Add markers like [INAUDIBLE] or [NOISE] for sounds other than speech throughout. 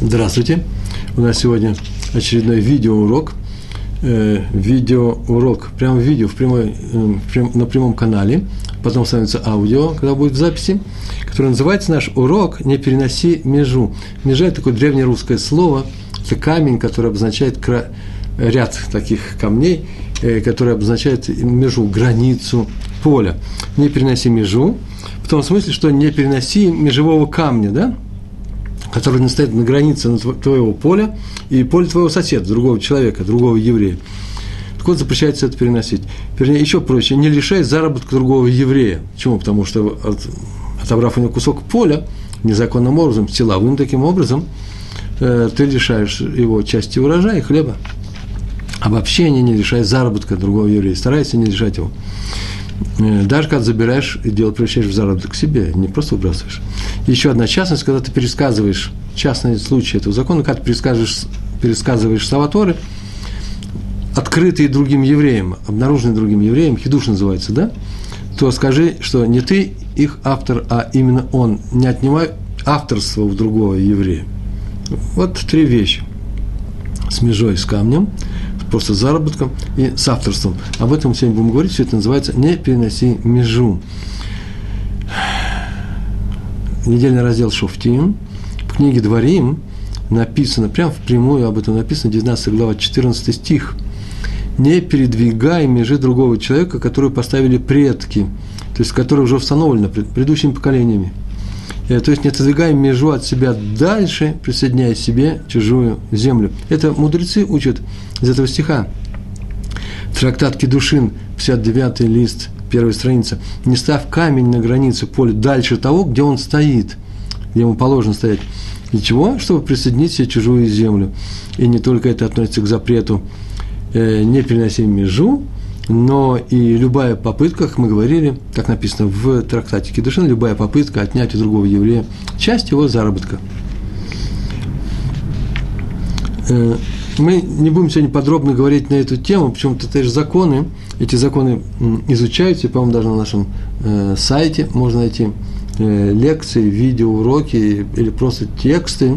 Здравствуйте! У нас сегодня очередной видеоурок. Э, видеоурок, прямо видео в прямой, э, прям, на прямом канале. Потом становится аудио, когда будет в записи, который называется наш урок «Не переноси межу». Межа – это такое древнерусское слово, это камень, который обозначает кра... ряд таких камней, э, который обозначает межу, границу поля. Не переноси межу, в том смысле, что не переноси межевого камня, да? Который стоит на границе твоего поля и поля твоего соседа, другого человека, другого еврея. Так вот, запрещается это переносить. Вернее, еще проще, не лишай заработка другого еврея. Почему? Потому что, от, отобрав у него кусок поля, незаконным образом, силовым таким образом, э, ты лишаешь его части урожая и хлеба. Обобщение не лишай заработка другого еврея. Старайся не лишать его. Э, даже когда забираешь и дело превращаешь в заработок себе, не просто выбрасываешь. Еще одна частность, когда ты пересказываешь частные случаи этого закона, когда ты пересказываешь, пересказываешь слова Торы, открытые другим евреям, обнаруженные другим евреям, хидуш называется, да, то скажи, что не ты их автор, а именно он. Не отнимай авторство у другого еврея. Вот три вещи. С межой, с камнем – просто заработком и с авторством. Об этом сегодня будем говорить, все это называется «Не переноси межу». Недельный раздел Шофтим. В книге Дворим написано, прямо впрямую об этом написано, 19 глава, 14 стих. «Не передвигай межи другого человека, которую поставили предки, то есть который уже установлено предыдущими поколениями». Э, то есть не отодвигай межу от себя дальше, присоединяя себе чужую землю. Это мудрецы учат из этого стиха. Трактат Кедушин, 59 лист, первая страница. «Не ставь камень на границу поля дальше того, где он стоит, где ему положено стоять». Для чего? Чтобы присоединить себе чужую землю. И не только это относится к запрету э, не переноси межу, но и любая попытка, как мы говорили, как написано в трактате Кедушин, любая попытка отнять у другого еврея часть его заработка. Э, мы не будем сегодня подробно говорить на эту тему, почему-то это же законы, эти законы изучаются, по-моему, даже на нашем э, сайте можно найти э, лекции, видеоуроки или просто тексты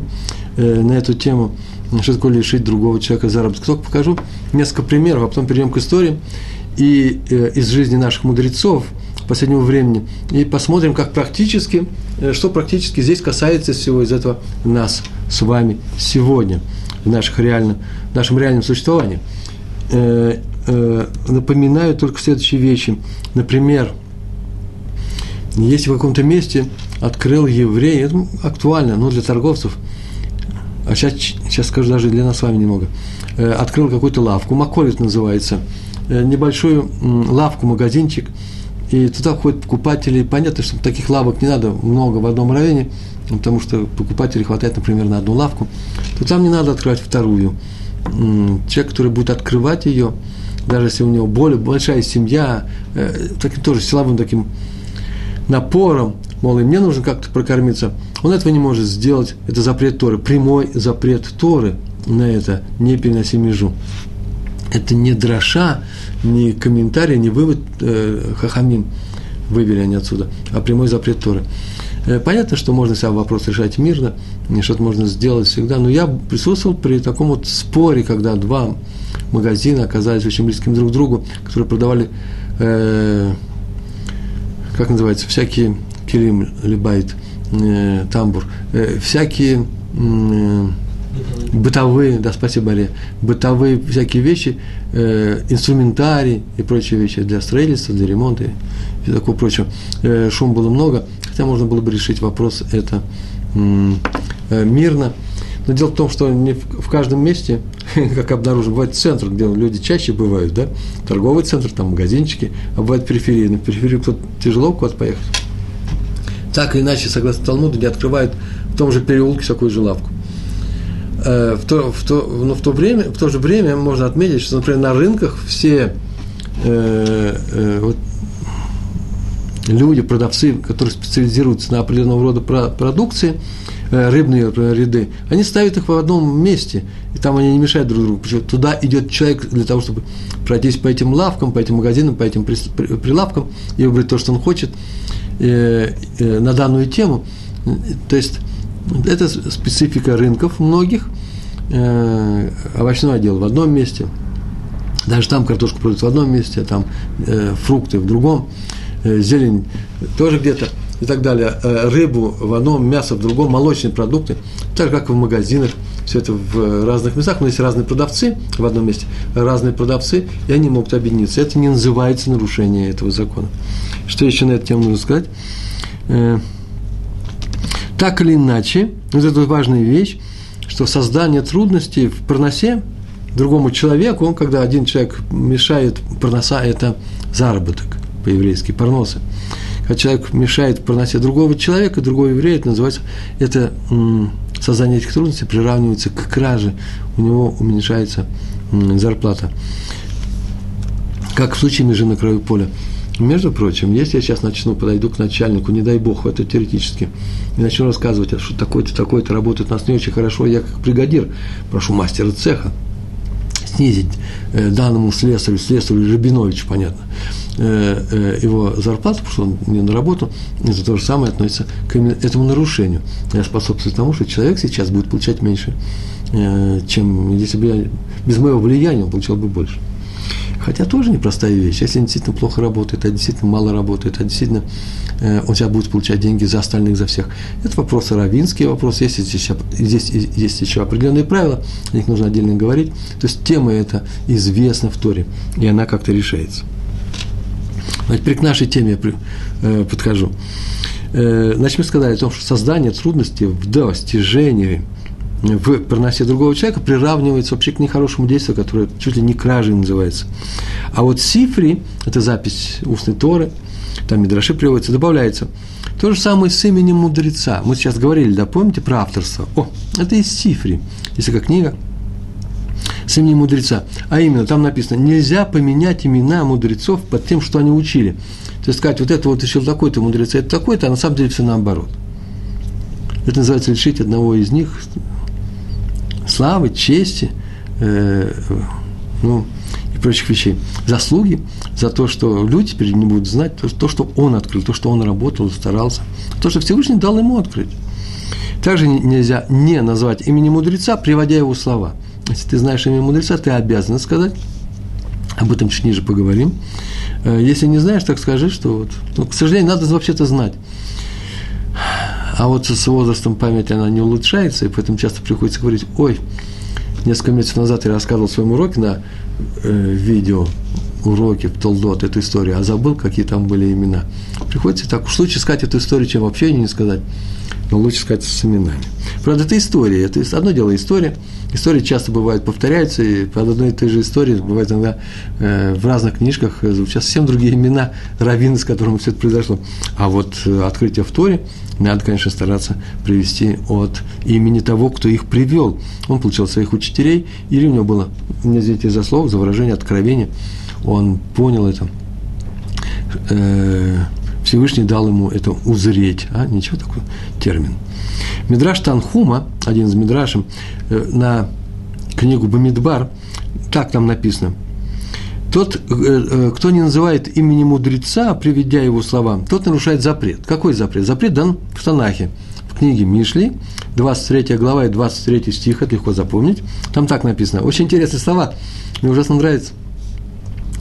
на эту тему, что такое лишить другого человека заработка. Только покажу несколько примеров, а потом перейдем к истории и э, из жизни наших мудрецов последнего времени, и посмотрим, как практически, э, что практически здесь касается всего из этого нас с вами сегодня, в, наших реально, в нашем реальном существовании. Э, напоминаю только следующие вещи. Например, если в каком-то месте открыл еврей, это актуально, но для торговцев, а сейчас, сейчас скажу даже для нас с вами немного, открыл какую-то лавку, Маколит называется – Э, небольшую лавку, магазинчик, и туда ходят покупатели. Понятно, что таких лавок не надо много в одном районе, потому что покупателей хватает, например, на одну лавку, то там не надо открывать вторую. Человек, который будет открывать ее, даже если у него более большая семья, э, таким тоже силовым таким напором, мол, и мне нужно как-то прокормиться, он этого не может сделать. Это запрет Торы, прямой запрет Торы на это, не переноси межу это не дроша, не комментарий, не вывод э, Хахамим вывели они отсюда, а прямой запрет Торы. Э, понятно, что можно себя вопрос решать мирно, что-то можно сделать всегда, но я присутствовал при таком вот споре, когда два магазина оказались очень близкими друг к другу, которые продавали, э, как называется, всякие килим, либайт, э, тамбур, э, всякие э, бытовые, да, спасибо, Ария, бытовые всякие вещи, э, инструментарий и прочие вещи для строительства, для ремонта и все такое прочее. Э, шум было много, хотя можно было бы решить вопрос это э, мирно. Но дело в том, что не в, в каждом месте, [LAUGHS] как обнаружим, бывает центр, где люди чаще бывают, да, торговый центр, там магазинчики, а бывает периферии. На периферию кто-то тяжело куда-то поехать. Так или иначе, согласно Талмуду, не открывают в том же переулке такую же лавку. Э, в то, в то, но в то, время, в то же время можно отметить, что, например, на рынках все э, э, вот, люди, продавцы, которые специализируются на определенного рода продукции, э, рыбные ряды, они ставят их в одном месте, и там они не мешают друг другу. Почему? Туда идет человек для того, чтобы пройтись по этим лавкам, по этим магазинам, по этим прилавкам и выбрать то, что он хочет э, на данную тему. То есть Это специфика рынков многих. Э, овощной отдел в одном месте, даже там картошку продают в одном месте, там э, фрукты в другом, э, зелень тоже где-то и так далее, рыбу в одном, мясо в другом, молочные продукты, так же, как в магазинах, все это в разных местах, но есть разные продавцы в одном месте, разные продавцы, и они могут объединиться. Это не называется нарушение этого закона. Что еще на эту тему нужно сказать? Так или иначе, вот это важная вещь, что создание трудностей в проносе другому человеку, когда один человек мешает проноса, это заработок по-еврейски, парносы когда человек мешает проносе другого человека, другого еврея, это называется, это создание этих трудностей приравнивается к краже, у него уменьшается зарплата. Как в случае межи на краю поля. Между прочим, если я сейчас начну, подойду к начальнику, не дай бог, это теоретически, и начну рассказывать, что такое-то, такое-то работает у нас не очень хорошо, я как бригадир прошу мастера цеха снизить э, данному слесарю, слесарю Рабиновичу, понятно, Э, э, его зарплату, потому что он не на работу, это то же самое относится к этому нарушению. Я способствую тому, что человек сейчас будет получать меньше, э, чем если бы я без моего влияния он получал бы больше. Хотя тоже непростая вещь. Если он действительно плохо работает, а действительно мало работает, а действительно э, он сейчас будет получать деньги за остальных, за всех. Это вопросы равинские вопросы. Есть здесь, здесь есть еще определенные правила, о них нужно отдельно говорить. То есть тема эта известна в Торе, и она как-то решается. А теперь к нашей теме я э, подхожу. Э, значит, мы сказали о том, что создание трудностей в достижении в проносе другого человека приравнивается вообще к нехорошему действию, которое чуть ли не кражей называется. А вот сифри, это запись устной Торы, там Мидраши приводится, добавляется. То же самое с именем мудреца. Мы сейчас говорили, да, помните про авторство? О, это из сифри. Если как книга, с именем мудреца. А именно, там написано, нельзя поменять имена мудрецов под тем, что они учили. То есть сказать, вот это вот еще такой-то мудрец, это такой-то, а на самом деле все наоборот. Это называется лишить одного из них славы, чести, э, ну, и прочих вещей. Заслуги за то, что люди теперь не будут знать то, то, что он открыл, то, что он работал, старался, то, что Всевышний дал ему открыть. Также нельзя не назвать имени мудреца, приводя его слова – если ты знаешь имя мудреца, ты обязан сказать. Об этом чуть ниже поговорим. Э, если не знаешь, так скажи, что вот. Ну, к сожалению, надо вообще-то знать. А вот с возрастом память, она не улучшается, и поэтому часто приходится говорить, ой, несколько месяцев назад я рассказывал в своем уроке на э, видео, уроке в Толдот эту историю, а забыл, какие там были имена. Приходится так уж лучше сказать эту историю, чем вообще не сказать, но лучше сказать с именами. Правда, это история, это одно дело история – истории часто бывают повторяются, и под одной и той же историей бывает иногда э, в разных книжках э, звучат совсем другие имена раввины, с которыми все это произошло. А вот э, открытие в Торе надо, конечно, стараться привести от имени того, кто их привел. Он получил своих учителей, или у него было, извините за слово, за выражение откровения, он понял это. Э, Всевышний дал ему это узреть, а ничего такого термин. Мидраш Танхума, один из Мидрашем, э, на книгу Бамидбар, так там написано. Тот, э, э, кто не называет имени мудреца, приведя его словам, тот нарушает запрет. Какой запрет? Запрет дан в Танахе, в книге Мишли, 23 глава и 23 стих, это легко запомнить. Там так написано. Очень интересные слова, мне ужасно нравится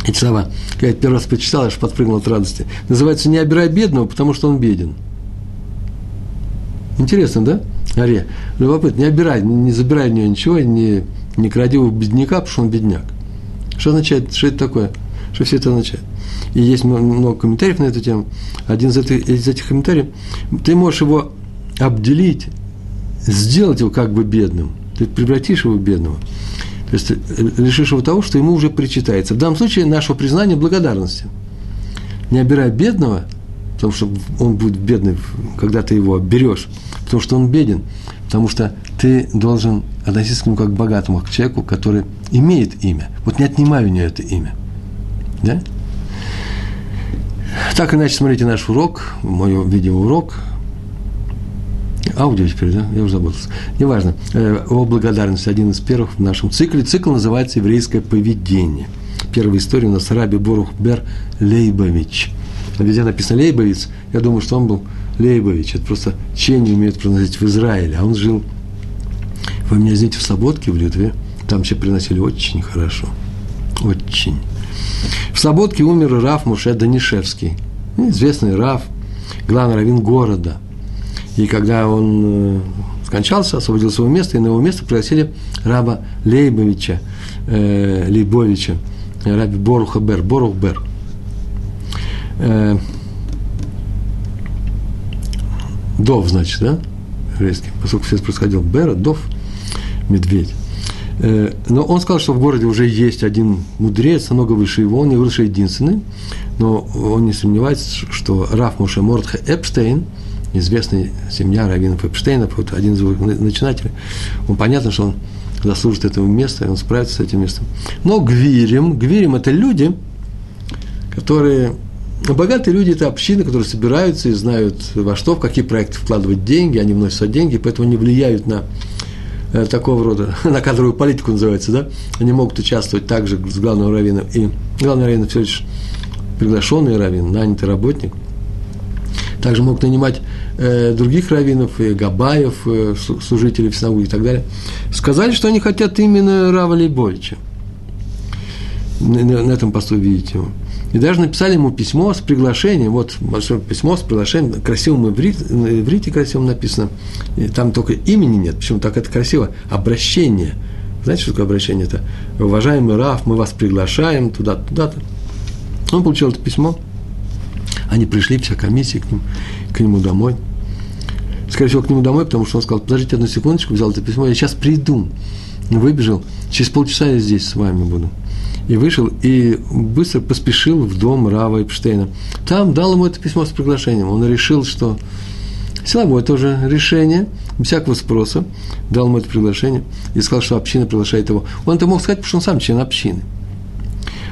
эти слова. Когда я первый раз прочитал, аж подпрыгнул от радости. Называется «Не обирай бедного, потому что он беден». Интересно, да? Аре, любопытно, не обирай, не забирай у него ничего, не, не кради у бедняка, потому что он бедняк. Что означает, что это такое? Что все это означает? И есть много комментариев на эту тему. Один из этих, из этих комментариев, ты можешь его обделить, сделать его как бы бедным. Ты превратишь его в бедного. То есть лишишь его того, что ему уже причитается. В данном случае нашего признания благодарности. Не обирай бедного, потому что он будет бедный, когда ты его берешь, потому что он беден, потому что ты должен относиться к нему как к богатому, к человеку, который имеет имя. Вот не отнимай у него это имя. Да? Так иначе смотрите наш урок, мой видеоурок, аудио теперь, да, я уже забыл. Неважно. Э, о благодарности, один из первых в нашем цикле. Цикл называется «Еврейское поведение». Первая история у нас Раби Борух Бер Лейбович – везде написано Лейбовиц, я думаю, что он был Лейбович. Это просто чей не умеют произносить в Израиле. А он жил, вы меня извините, в Слободке, в Литве. Там все приносили очень хорошо. Очень. В Слободке умер Раф Муше Данишевский. Известный Раф, главный раввин города. И когда он э, скончался, освободил свое место, и на его место пригласили раба Лейбовича, э, Лейбовича, раби Боруха Бер, Борух Бер. Э, Дов, значит, да? Еврейский. Поскольку все происходил Бера, Дов, медведь. Э, но он сказал, что в городе уже есть один мудрец, намного выше его, он не выше единственный, но он не сомневается, что Раф Муше Мордха Эпштейн, известный семья раввинов Эпштейнов, вот один из его начинателей, он понятно, что он заслужит этого места, и он справится с этим местом. Но гвирим, гвирим – это люди, которые Богатые люди – это общины, которые собираются и знают, во что, в какие проекты вкладывать деньги, они вносят деньги, поэтому не влияют на э, такого рода, [LAUGHS] на кадровую политику называется, да, они могут участвовать также с главным раввином. И главный раввин – всего лишь приглашенный раввин, нанятый работник. Также могут нанимать э, других раввинов, и габаев, э, служителей в синагоге и так далее. Сказали, что они хотят именно Рава Лейбовича. На, на, этом посту видите его. И даже написали ему письмо с приглашением, вот большое письмо с приглашением, красивым иврит, на иврите красиво написано, и там только имени нет, почему так это красиво, обращение. Знаете, что такое обращение? Это уважаемый Раф, мы вас приглашаем туда-то, туда-то. Он получил это письмо, они пришли, вся комиссия к, ним, к нему домой. Скорее всего, к нему домой, потому что он сказал, подождите одну секундочку, взял это письмо, я сейчас приду. Выбежал, через полчаса я здесь с вами буду и вышел, и быстро поспешил в дом Рава Эпштейна. Там дал ему это письмо с приглашением. Он решил, что силовое тоже решение, без всякого спроса, дал ему это приглашение и сказал, что община приглашает его. Он это мог сказать, потому что он сам член общины.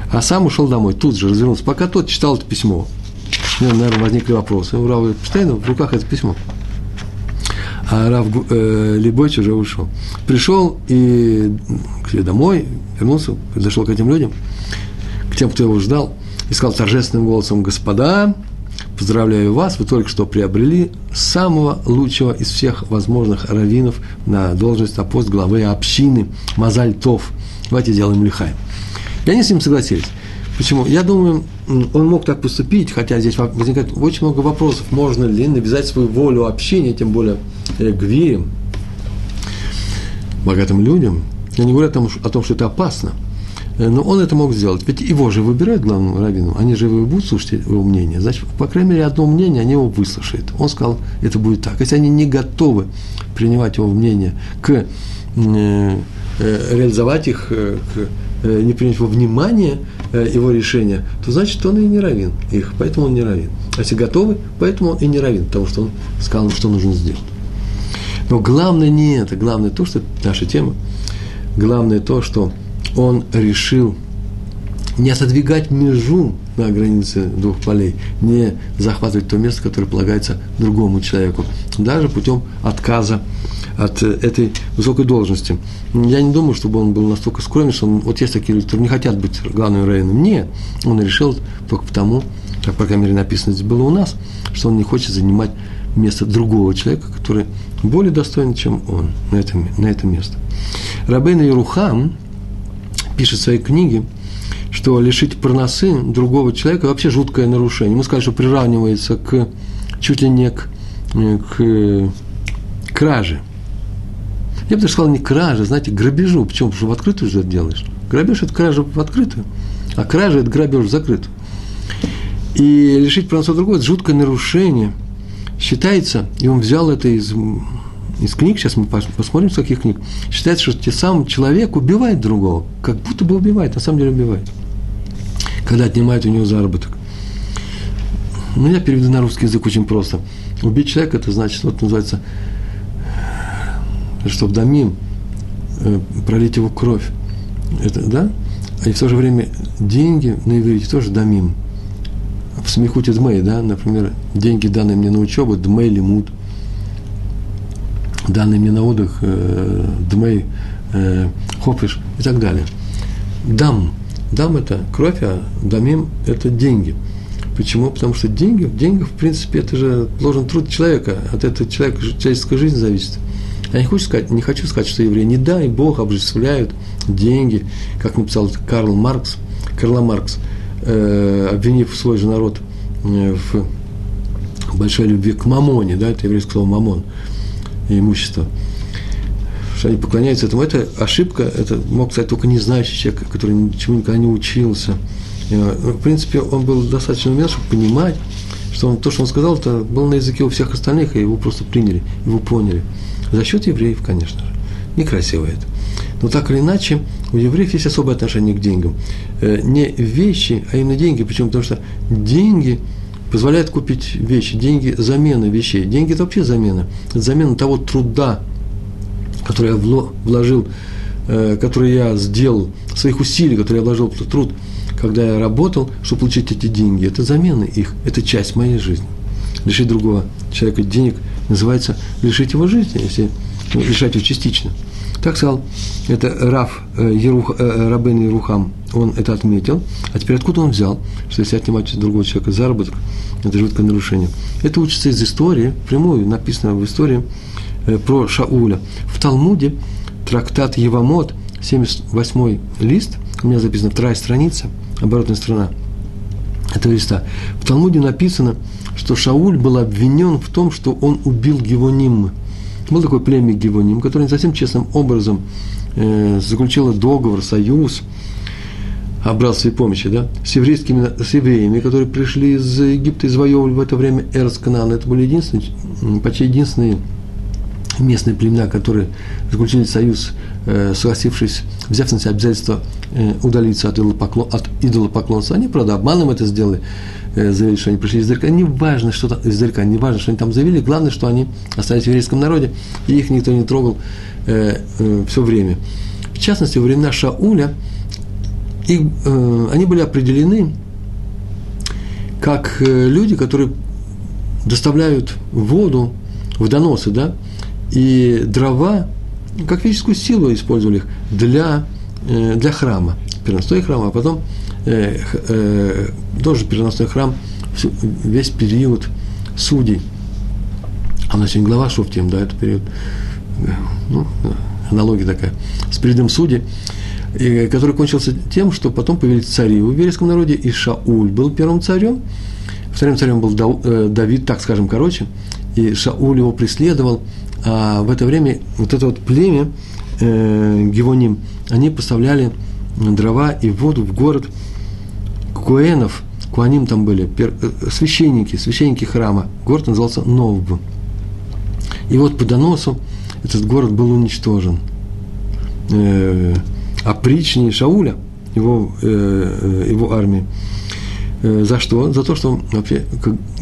А сам ушел домой, тут же развернулся. Пока тот читал это письмо, него, наверное, возникли вопросы. У Рава Эпштейна в руках это письмо а Рав э, Лебойч уже ушел. Пришел и к себе домой, вернулся, подошел к этим людям, к тем, кто его ждал, и сказал торжественным голосом, господа, поздравляю вас, вы только что приобрели самого лучшего из всех возможных раввинов на должность, на пост главы общины Мазаль Тов. Давайте сделаем лихаем. И они с ним согласились. Почему? Я думаю, он мог так поступить, хотя здесь возникает очень много вопросов. Можно ли навязать свою волю общения, тем более э, гвием, богатым людям. Я не говорю о том, о том, что это опасно. Э, но он это мог сделать. Ведь его же выбирают главным раввином. Они же его будут слушать его мнение. Значит, по крайней мере, одно мнение они его выслушают. Он сказал, это будет так. Если они не готовы принимать его мнение к э, э, реализовать их, э, к Э, не принять во внимание э, его решения, то значит, он и не равен их, поэтому он не равен. А если готовы, поэтому он и не равен, потому что он сказал, что нужно сделать. Но главное не это, главное то, что наша тема, главное то, что он решил не отодвигать межу на границе двух полей, не захватывать то место, которое полагается другому человеку, даже путем отказа от э, этой высокой должности. Я не думаю, чтобы он был настолько скромен, что он, вот есть такие люди, которые не хотят быть главным раввином. Нет, он решил только потому, как, по крайней мере, написано здесь было у нас, что он не хочет занимать место другого человека, который более достойный, чем он на это, на это место. Рабейна Ирухам пишет в своей книге, что лишить проносы другого человека вообще жуткое нарушение. Мы сказали, что приравнивается к чуть ли не к, э, к краже. Я бы даже сказал, не кража, знаете, грабежу. Почему? Потому что в открытую же это делаешь. Грабеж – это кража в открытую, а кража – это грабеж в закрытую. И лишить право другого – это жуткое нарушение. Считается, и он взял это из, из книг, сейчас мы посмотрим, с каких книг. Считается, что те сам человек убивает другого, как будто бы убивает, на самом деле убивает. Когда отнимает у него заработок. Ну, я переведу на русский язык очень просто. Убить человека – это значит, вот называется – чтобы дамим, э, пролить его кровь. Это, да? И в то же время деньги на иврите тоже дамим. В смехуте дмей, да, например, деньги, данные мне на учебу, дмей лимут, данные мне на отдых, э, дмей, э, хопиш и так далее. Дам. Дам – это кровь, а дамим – это деньги. Почему? Потому что деньги, деньги, в принципе, это же должен труд человека. От этого человека человеческая жизнь зависит. Я не хочу сказать, не хочу сказать, что евреи, не дай Бог, обжествляют деньги, как написал Карл Маркс, Карла Маркс, э, обвинив свой же народ э, в большой любви к мамоне, да, это еврейское слово мамон, имущество, что они поклоняются этому. Это ошибка, это мог сказать только не знающий человек, который ничему никогда не учился. Э, в принципе, он был достаточно умен, чтобы понимать, что он, то, что он сказал, это было на языке у всех остальных, и его просто приняли, его поняли. За счет евреев, конечно же. Некрасиво это. Но так или иначе, у евреев есть особое отношение к деньгам. Э, не вещи, а именно деньги. Почему? Потому что деньги позволяют купить вещи. Деньги – замена вещей. Деньги – это вообще замена. Это замена того труда, который я вложил, э, который я сделал, своих усилий, которые я вложил в труд, когда я работал, чтобы получить эти деньги. Это замена их, это часть моей жизни. Лишить другого человека денег называется лишить его жизни, если ну, лишать его частично. Так сказал, это Раф э, Ерух, э, Рабен Ерухам, он это отметил. А теперь откуда он взял, что если отнимать у другого человека заработок, это жуткое нарушение. Это учится из истории, прямую, написано в истории э, про Шауля. В Талмуде трактат Евамот, 78 лист, у меня записана вторая страница, оборотная сторона этого листа. В Талмуде написано, что Шауль был обвинен в том, что он убил Гевоним. Был такой племя Гевоним, который не совсем честным образом э, заключило договор, союз, обрал своей помощи, да, с еврейскими, с евреями, которые пришли из Египта, извоевывали в это время Эрсканан. Это были единственные, почти единственные местные племена, которые заключили союз, э, согласившись, взяв на себя обязательство э, удалиться от, идолопоклон, от идолопоклонства. Они, правда, обманом это сделали, э, заявили, что они пришли издалека. Не важно, что там, издалека, не важно, что они там заявили, главное, что они остались в еврейском народе, и их никто не трогал все время. В частности, во времена Шауля их, они были определены как люди, которые доставляют воду в доносы, да, и дрова, как физическую силу использовали их для, э, для храма, переносной храм, а потом э, э, тоже переносной храм весь период судей. А у нас сегодня глава Шуфтим, да, это период, э, ну, аналогия такая, с периодом судей, который кончился тем, что потом появились цари в еврейском народе, и Шауль был первым царем, вторым царем был Давид, так скажем, короче, и Шауль его преследовал, а в это время вот это вот племя э, Гевоним, они поставляли дрова и воду в город Куэнов, Куаним там были, пер, э, священники, священники храма. Город назывался Новб. И вот по доносу этот город был уничтожен. Э, а причине Шауля, его, э, э его армии, Э, за что? За то, что вообще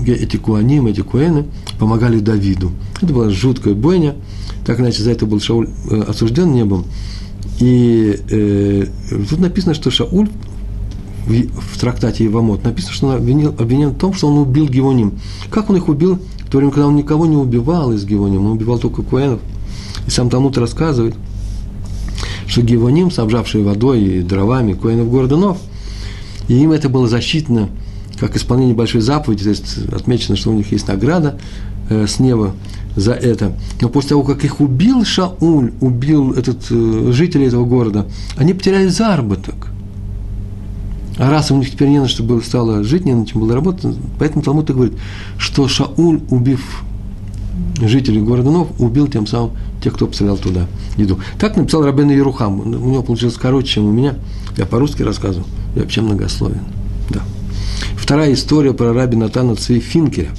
эти куаним, эти куэны помогали Давиду. Это была жуткая бойня. Так иначе за это был Шауль э, осужден небом. И э, тут написано, что Шауль в, в трактате Ивамот написано, что он обвинил, обвинен в том, что он убил Гевоним. Как он их убил? В то время, когда он никого не убивал из Гевоним, он убивал только куэнов. И сам Талмуд рассказывает, что Гевоним, собравшие водой и дровами куэнов города Нов – и им это было засчитано как исполнение большой заповеди, то есть отмечено, что у них есть награда э, с неба за это. Но после того, как их убил Шауль, убил этот, э, жители этого города, они потеряли заработок. А раз у них теперь не на что было, стало жить, не на чем было работать, поэтому Талмуд и говорит, что Шауль, убив жителей города Нов, убил тем самым тех, кто поставлял туда еду. Так написал Рабен Ерухам. У него получилось короче, чем у меня. Я по-русски рассказывал и вообще многословен. Да. Вторая история про раби Натана Цви Финкеля.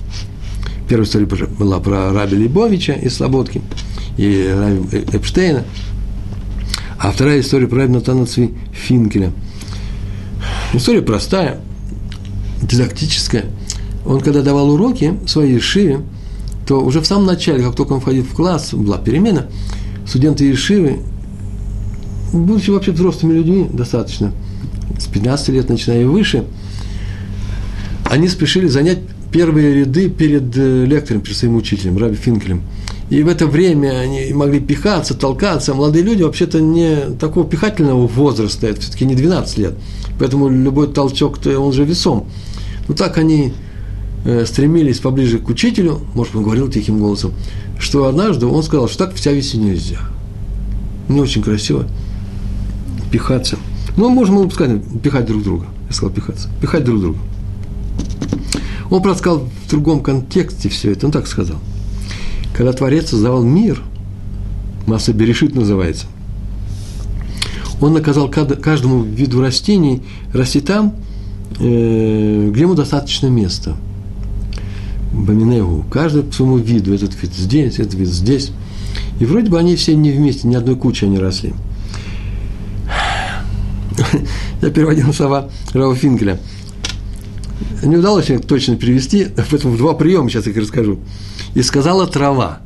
Первая история была про раби Лебовича из Слободки и раби Эпштейна. А вторая история про раби Натана Цви Финкеля. История простая, дидактическая. Он, когда давал уроки своей Ешиве, то уже в самом начале, как только он входил в класс, была перемена, студенты Ешивы, будучи вообще взрослыми людьми достаточно – с 15 лет, начиная и выше, они спешили занять первые ряды перед э, лектором, перед своим учителем, Раби Финкелем. И в это время они могли пихаться, толкаться. Молодые люди вообще-то не такого пихательного возраста, это все-таки не 12 лет. Поэтому любой толчок, он же весом. Ну так они э, стремились поближе к учителю, может, он говорил тихим голосом, что однажды он сказал, что так вся вести нельзя. Не очень красиво пихаться. Ну, можем мы сказать, пихать друг друга. Я сказал пихаться. Пихать друг друга. Он просто сказал в другом контексте все это. Он так сказал. Когда Творец создавал мир, масса берешит называется, он наказал каждому виду растений расти там, э, где ему достаточно места. Баминеву. Каждый по своему виду. Этот вид здесь, этот вид здесь. И вроде бы они все не вместе, ни одной кучи они росли. Я переводил слова Рава Финкеля. Не удалось мне точно перевести, [LAUGHS] поэтому два приема сейчас их расскажу. И сказала трава.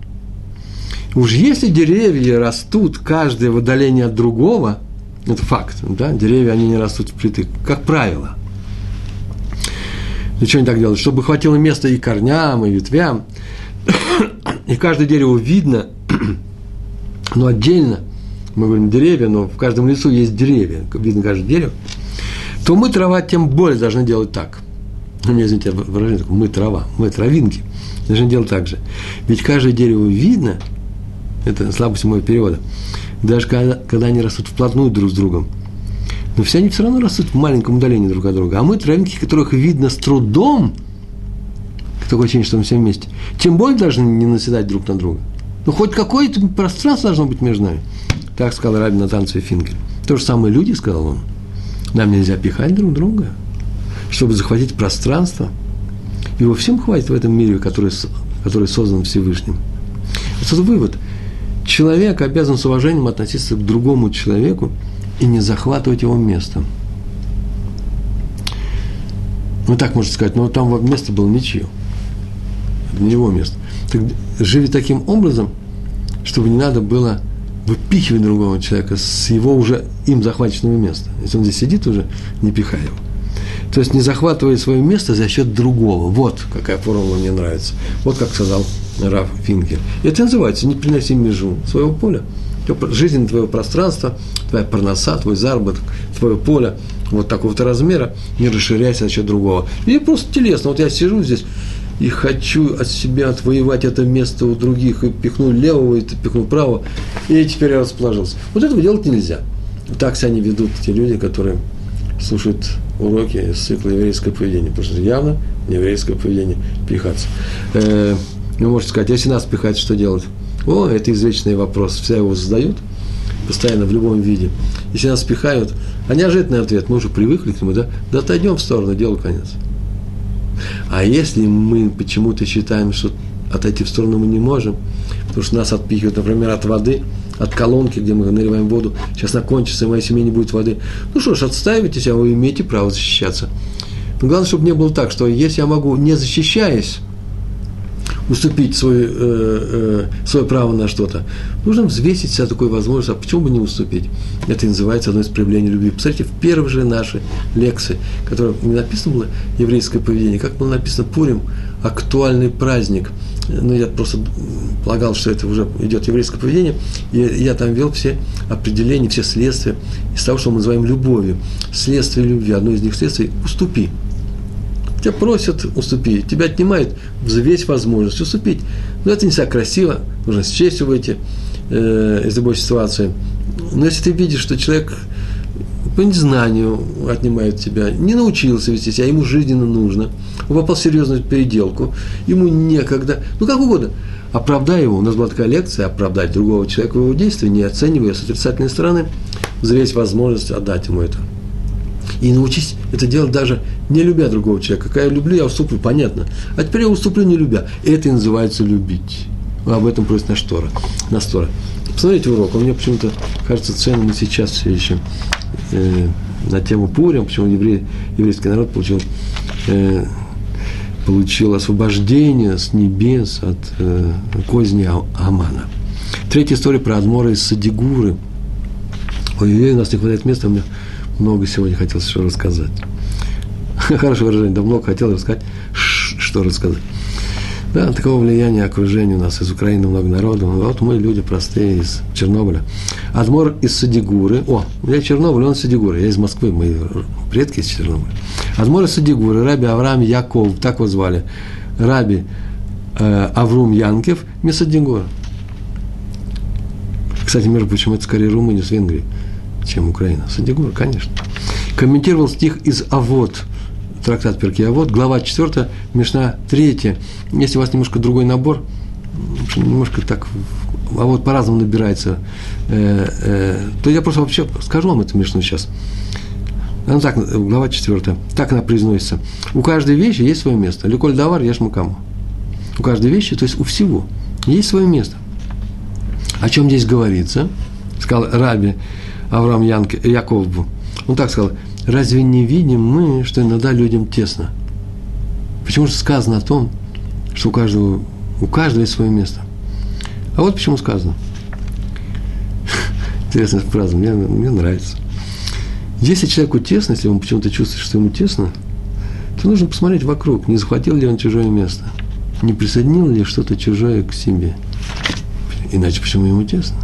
Уж если деревья растут каждое в отдалении от другого, это факт, да, деревья, они не растут впритык, как правило. Для чего они так делают? Чтобы хватило места и корням, и ветвям, [COUGHS] и каждое дерево видно, [COUGHS] но отдельно, мы говорим деревья, но в каждом лесу есть деревья, видно каждое дерево, то мы, трава, тем более должны делать так. Ну, не извините, выражение такое, мы трава, мы травинки, должны делать так же. Ведь каждое дерево видно, это слабость моего перевода, даже когда, когда они растут вплотную друг с другом. Но все они все равно растут в маленьком удалении друг от друга. А мы травинки, которых видно с трудом, такое ощущение, что мы все вместе, тем более должны не наседать друг на друга. Ну, хоть какое-то пространство должно быть между нами. Так сказал Раби Натан Финкель. То же самое люди, сказал он. Нам нельзя пихать друг друга, чтобы захватить пространство. Его всем хватит в этом мире, который, который создан Всевышним. Отсюда вывод. Человек обязан с уважением относиться к другому человеку и не захватывать его место. Ну, так можно сказать, но там место было ничье. Это не его место. Так живи таким образом, чтобы не надо было выпихивать другого человека с его уже им захваченного места. Если он здесь сидит уже, не пихай его. То есть не захватывая свое место за счет другого. Вот какая формула мне нравится. Вот как сказал Раф Финкер. Это называется «не приноси межу своего поля». Жизнь твоего пространства, твоя парноса, твой заработок, твое поле вот такого-то размера, не расширяйся за счет другого. И просто телесно. Вот я сижу здесь, и хочу от себя отвоевать это место у других, и пихну левого, и пихну правого, и теперь я расположился. Вот этого делать нельзя. Так себя не ведут те люди, которые слушают уроки из цикла еврейское поведение, потому что явно не еврейское поведение пихаться. Э, вы можете сказать, если нас пихать, что делать? О, это извечный вопрос, все его задают, постоянно в любом виде. Если нас пихают, а неожиданный ответ, мы уже привыкли к нему, да? Да отойдем в сторону, делу конец. А если мы почему-то считаем, что отойти в сторону мы не можем, потому что нас отпихивают, например, от воды, от колонки, где мы наливаем воду, сейчас она кончится, и моей семье не будет воды. Ну что ж, отстаивайтесь, а вы имеете право защищаться. Но главное, чтобы не было так, что если я могу, не защищаясь, уступить свое, э, э, свое право на что-то. Нужно взвесить себя такой возможность, а почему бы не уступить? Это называется одно из проявлений любви. Посмотрите, в первой же нашей лекции, которая не написано было еврейское поведение, как было написано Пурим, актуальный праздник. Ну, я просто полагал, что это уже идет еврейское поведение, и я там вел все определения, все следствия из того, что мы называем любовью. Следствие любви, одно из них следствий – уступи. Тебя просят уступить, тебя отнимают, взвесь возможность уступить. Но это не всегда красиво, нужно с честью выйти э, из любой ситуации. Но если ты видишь, что человек по незнанию отнимает тебя, не научился вести себя, ему жизненно нужно, он попал в серьезную переделку, ему некогда, ну как угодно, оправдай его. У нас была такая лекция, оправдать другого человека в его действии, не оценивая с отрицательной стороны, взвесь возможность отдать ему это. И научись это делать даже не любя другого человека. Когда я люблю, я уступлю, понятно. А теперь я уступлю не любя. Это и называется любить. Об этом просит наш Тора. Наш Тора. Посмотрите урок, он мне почему-то кажется ценным и сейчас все еще э, на тему Пурим, почему еврей, еврейский народ получил, э, получил освобождение с небес от э, козни Амана. Третья история про Адмора из Садигуры. Ой, у нас не хватает места, у меня много сегодня хотелось еще рассказать. [LAUGHS] Хорошее выражение, да много хотел рассказать, что рассказать. Да, такого влияния окружения у нас из Украины много народу. Вот мы люди простые из Чернобыля. Адмор из Садигуры. О, я Чернобыль, он из Садигуры. Я из Москвы, мои предки из Чернобыля. Адмор из Садигуры, Раби Авраам Яков, так его звали. Раби э, Аврум Янкев, Месадигура. Кстати, между прочим, это скорее Румыния с Венгрией, чем Украина. Садигура, конечно. Комментировал стих из Авод – трактат Перки, а вот глава 4, Мишна 3. Если у вас немножко другой набор, немножко так, а вот по-разному набирается, э, э, то я просто вообще скажу вам эту Мишну сейчас. Ну так, глава 4. Так она произносится. У каждой вещи есть свое место. Ликоль давар, ешь мукаму. У каждой вещи, то есть у всего, есть свое место. О чем здесь говорится? Сказал Раби Авраам Янке, Якову. Он так сказал, Разве не видим мы, что иногда людям тесно? Почему же сказано о том, что у каждого, у каждого есть свое место? А вот почему сказано. [LAUGHS] Интересная фраза, мне, мне нравится. Если человеку тесно, если он почему-то чувствует, что ему тесно, то нужно посмотреть вокруг, не захватил ли он чужое место, не присоединил ли что-то чужое к себе. Иначе почему ему тесно?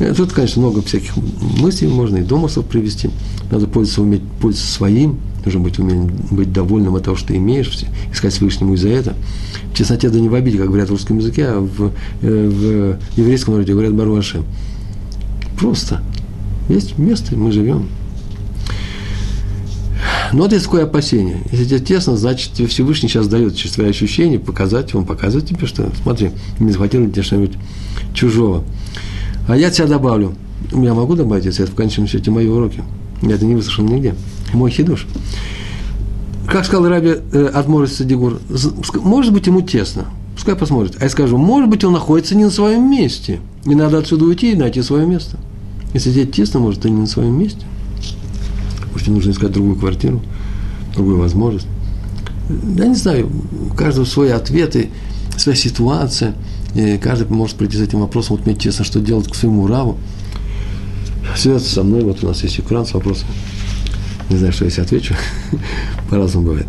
Э, тут, конечно, много всяких мыслей можно и домыслов привести. Надо пользоваться, уметь пользоваться своим, нужно быть, уметь быть довольным от того, что ты имеешь, искать Всевышнему и за это. В чесноте да не в обиде, как говорят в русском языке, а в, э, в еврейском народе говорят Баруашем. Просто. Есть место, мы живем. Но вот есть такое опасение. Если тебе тесно, значит, тебе Всевышний сейчас дает через свои ощущения показать, он показывает тебе, что смотри, не захватил тебе что-нибудь чужого. А я тебя добавлю. Я могу добавить, если это в конечном счете мои уроки. Я это не выслушал нигде. Мой хидуш. Как сказал Раби э, Адморис Садигур, может быть, ему тесно. Пускай посмотрит. А я скажу, может быть, он находится не на своем месте. И надо отсюда уйти и найти свое место. Если тебе тесно, может, ты не на своем месте. Может, тебе нужно искать другую квартиру, другую возможность. Я не знаю, у каждого свои ответы, своя ситуация – и каждый может прийти с этим вопросом, вот мне честно, что делать к своему раву. Связаться со мной, вот у нас есть экран с вопросом. Не знаю, что если отвечу, [LAUGHS] по-разному бывает.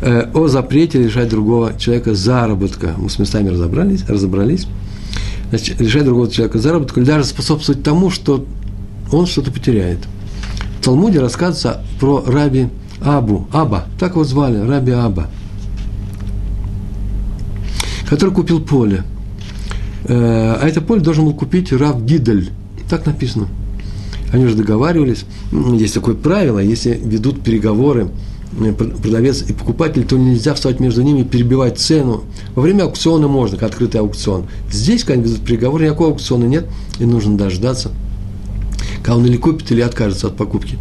Э, о запрете лишать другого человека заработка. Мы с местами разобрались, разобрались. Значит, лишать другого человека заработка или даже способствовать тому, что он что-то потеряет. В Талмуде рассказывается про раби Абу, Аба, так его звали, раби Аба, который купил поле – а это поле должен был купить Рав Гидель. Так написано. Они уже договаривались. Есть такое правило, если ведут переговоры э, продавец и покупатель, то нельзя встать между ними и перебивать цену. Во время аукциона можно, как открытый аукцион. Здесь, когда ведут переговоры, никакого аукциона нет, и нужно дождаться, когда он или купит, или откажется от покупки.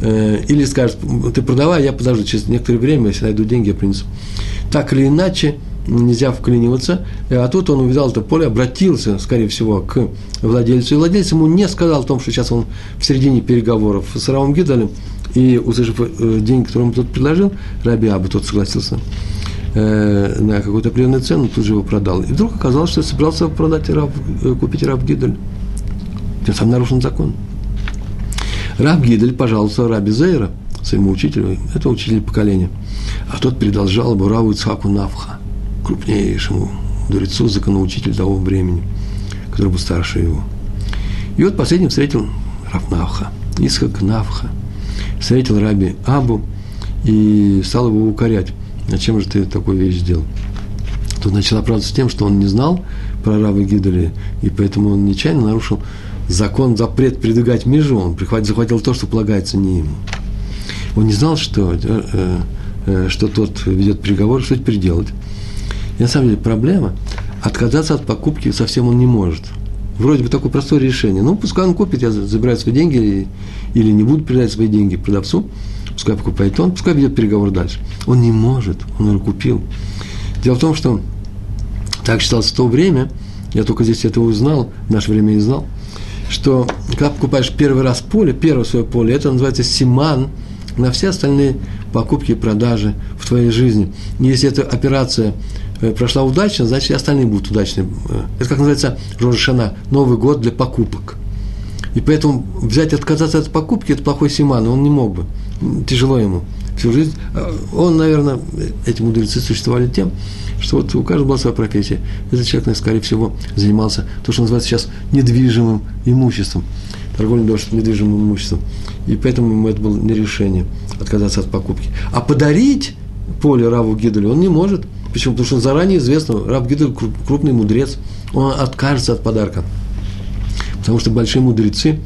Э, или скажет, ты продавай, я подожду, через некоторое время, если найду деньги, я принесу. Так или иначе, нельзя вклиниваться. А тут он увидал это поле, обратился, скорее всего, к владельцу. И владелец ему не сказал о том, что сейчас он в середине переговоров с Равом Гидалем, и, услышав э, деньги, которые ему тот предложил, Раби Аба тот согласился э, на какую-то определенную цену, тут же его продал. И вдруг оказалось, что собирался продать Раб, э, купить Раб Гидель. Тем самым нарушен закон. Раб Гидель пожаловался Раби Зейра, своему учителю, это учитель поколения. А тот передал жалобу Раву Ицхаку Навха крупнейшему мудрецу, законоучителю того времени, который был старше его. И вот последним встретил Рафнавха, Исхак Навха, встретил раби Абу и стал его укорять. Зачем же ты такую вещь сделал? Тут начал оправдываться тем, что он не знал про раба Гидали, и поэтому он нечаянно нарушил закон, запрет передвигать межу, он захватил то, что полагается не ему. Он не знал, что, э, э, что тот ведет переговоры, что теперь делать. И на самом деле проблема, отказаться от покупки совсем он не может. Вроде бы такое простое решение. Ну, пускай он купит, я забираю свои деньги или, не буду передать свои деньги продавцу, пускай покупает он, пускай ведет переговор дальше. Он не может, он уже купил. Дело в том, что так считалось в то время, я только здесь это узнал, в наше время не знал, что когда покупаешь первый раз поле, первое свое поле, это называется симан на все остальные покупки и продажи в твоей жизни. Если эта операция прошла удачно, значит и остальные будут удачны. Э, это как называется Рожешана, Новый год для покупок. И поэтому взять отказаться от покупки – это плохой симан, он не мог бы, тяжело ему. всю жизнь. А он, наверное, эти мудрецы существовали тем, что вот у каждого была своя профессия. Этот человек, скорее всего, занимался то, что называется сейчас недвижимым имуществом, торговлей недвижимым имуществом. И поэтому ему это было не решение отказаться от покупки. А подарить поле Раву Гидалю он не может. Почему? Потому что заранее известно, Рав Гидаль крупный мудрец, он откажется от подарка. Потому что большие мудрецы,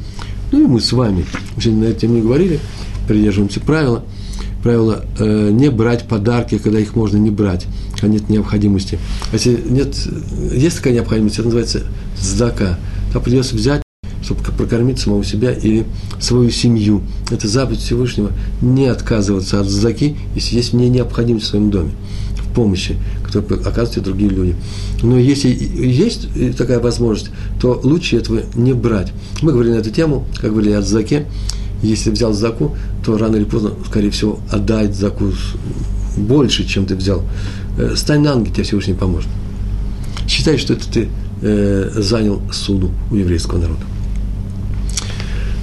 ну и мы с вами, мы сегодня на эту тему не говорили, придерживаемся правила, правило э, не брать подарки, когда их можно не брать, когда нет необходимости. А если нет, есть такая необходимость, это называется сдака. Там придется взять, чтобы прокормить самого себя или свою семью. Это заповедь Всевышнего не отказываться от сдаки, если есть мне необходимость в своем доме, помощи, которую оказывают и другие люди. Но если есть такая возможность, то лучше этого не брать. Мы говорили на эту тему, как говорили о заке, если взял заку, то рано или поздно, скорее всего, отдать заку больше, чем ты взял. Э, стань на ноги, тебе Всевышний поможет. Считай, что это ты э, занял суду у еврейского народа.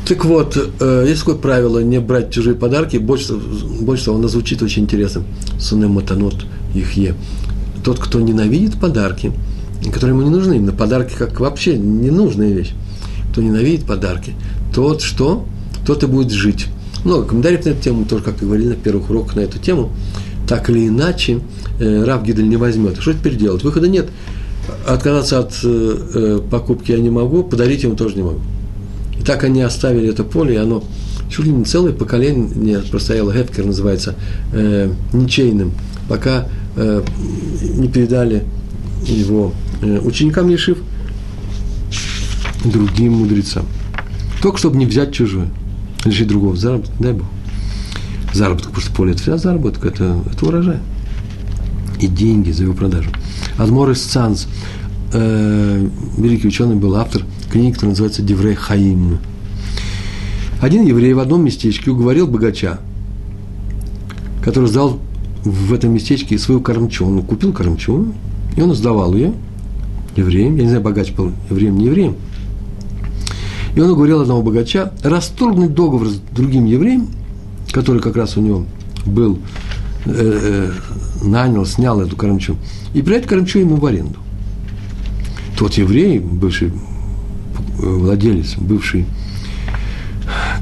Так вот, э, есть такое правило не брать чужие подарки. Больше, больше того, оно звучит очень интересно. Сунем матанот их е. Тот, кто ненавидит подарки, которые ему не нужны, именно подарки как вообще ненужная вещь, кто ненавидит подарки, тот что? тот и будет жить. Много комментариев на эту тему, тоже, как и говорили на первых уроках на эту тему. Так или иначе, э, Рав Гидель не возьмет. Что теперь делать? Выхода нет. Отказаться от э, э, покупки я не могу, подарить ему тоже не могу. И так они оставили это поле, и оно чуть ли не целое поколение простояло, Гепкер называется, э, ничейным, пока э, не передали его э, ученикам Ешив другим мудрецам. Только чтобы не взять чужое лишить другого заработка, дай Бог. Заработок, потому что поле – это вся заработок, это, это урожай. И деньги за его продажу. Адмор из э, великий ученый, был автор книги, которая называется «Деврей Хаим». Один еврей в одном местечке уговорил богача, который сдал в этом местечке свою кормчу. Купил кормчу, и он сдавал ее евреям. Я не знаю, богач был евреем, не евреем – и он уговорил одного богача расторгнуть договор с другим евреем, который как раз у него был, э, э, нанял, снял эту карамчу, и передать карамчу ему в аренду. Тот еврей, бывший э, владелец, бывший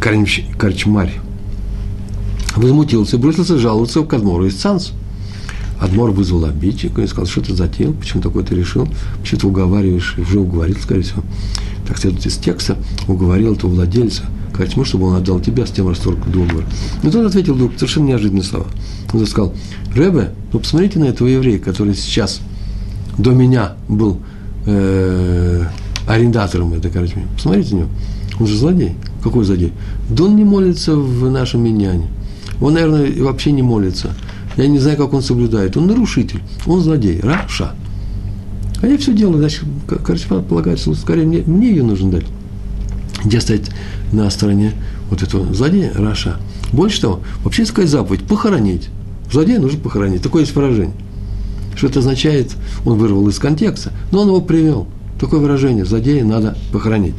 корч, корчмарь, возмутился и бросился жаловаться к Адмору из Цанс. Адмор вызвал обидчика и сказал, что ты затеял, почему такое ты решил, почему ты уговариваешь, уже уговорил, скорее всего так следует из текста, уговорил этого владельца, Катьму, чтобы он отдал тебя с тем расторг договор. Но тот ответил вдруг совершенно неожиданные слова. Он сказал, Ребе, ну посмотрите на этого еврея, который сейчас до меня был э, арендатором этой короче. Посмотрите на него. Он же злодей. Какой злодей? Да он не молится в нашем миньяне. Он, наверное, вообще не молится. Я не знаю, как он соблюдает. Он нарушитель. Он злодей. Раша. А я все делаю, значит, Корчма полагается, скорее мне, мне ее нужно дать. Где стоять на стороне вот этого злодея, Раша. Больше того, вообще сказать заповедь, похоронить. Злодея нужно похоронить. Такое есть выражение. Что это означает, он вырвал из контекста, но он его привел. Такое выражение, злодея надо похоронить.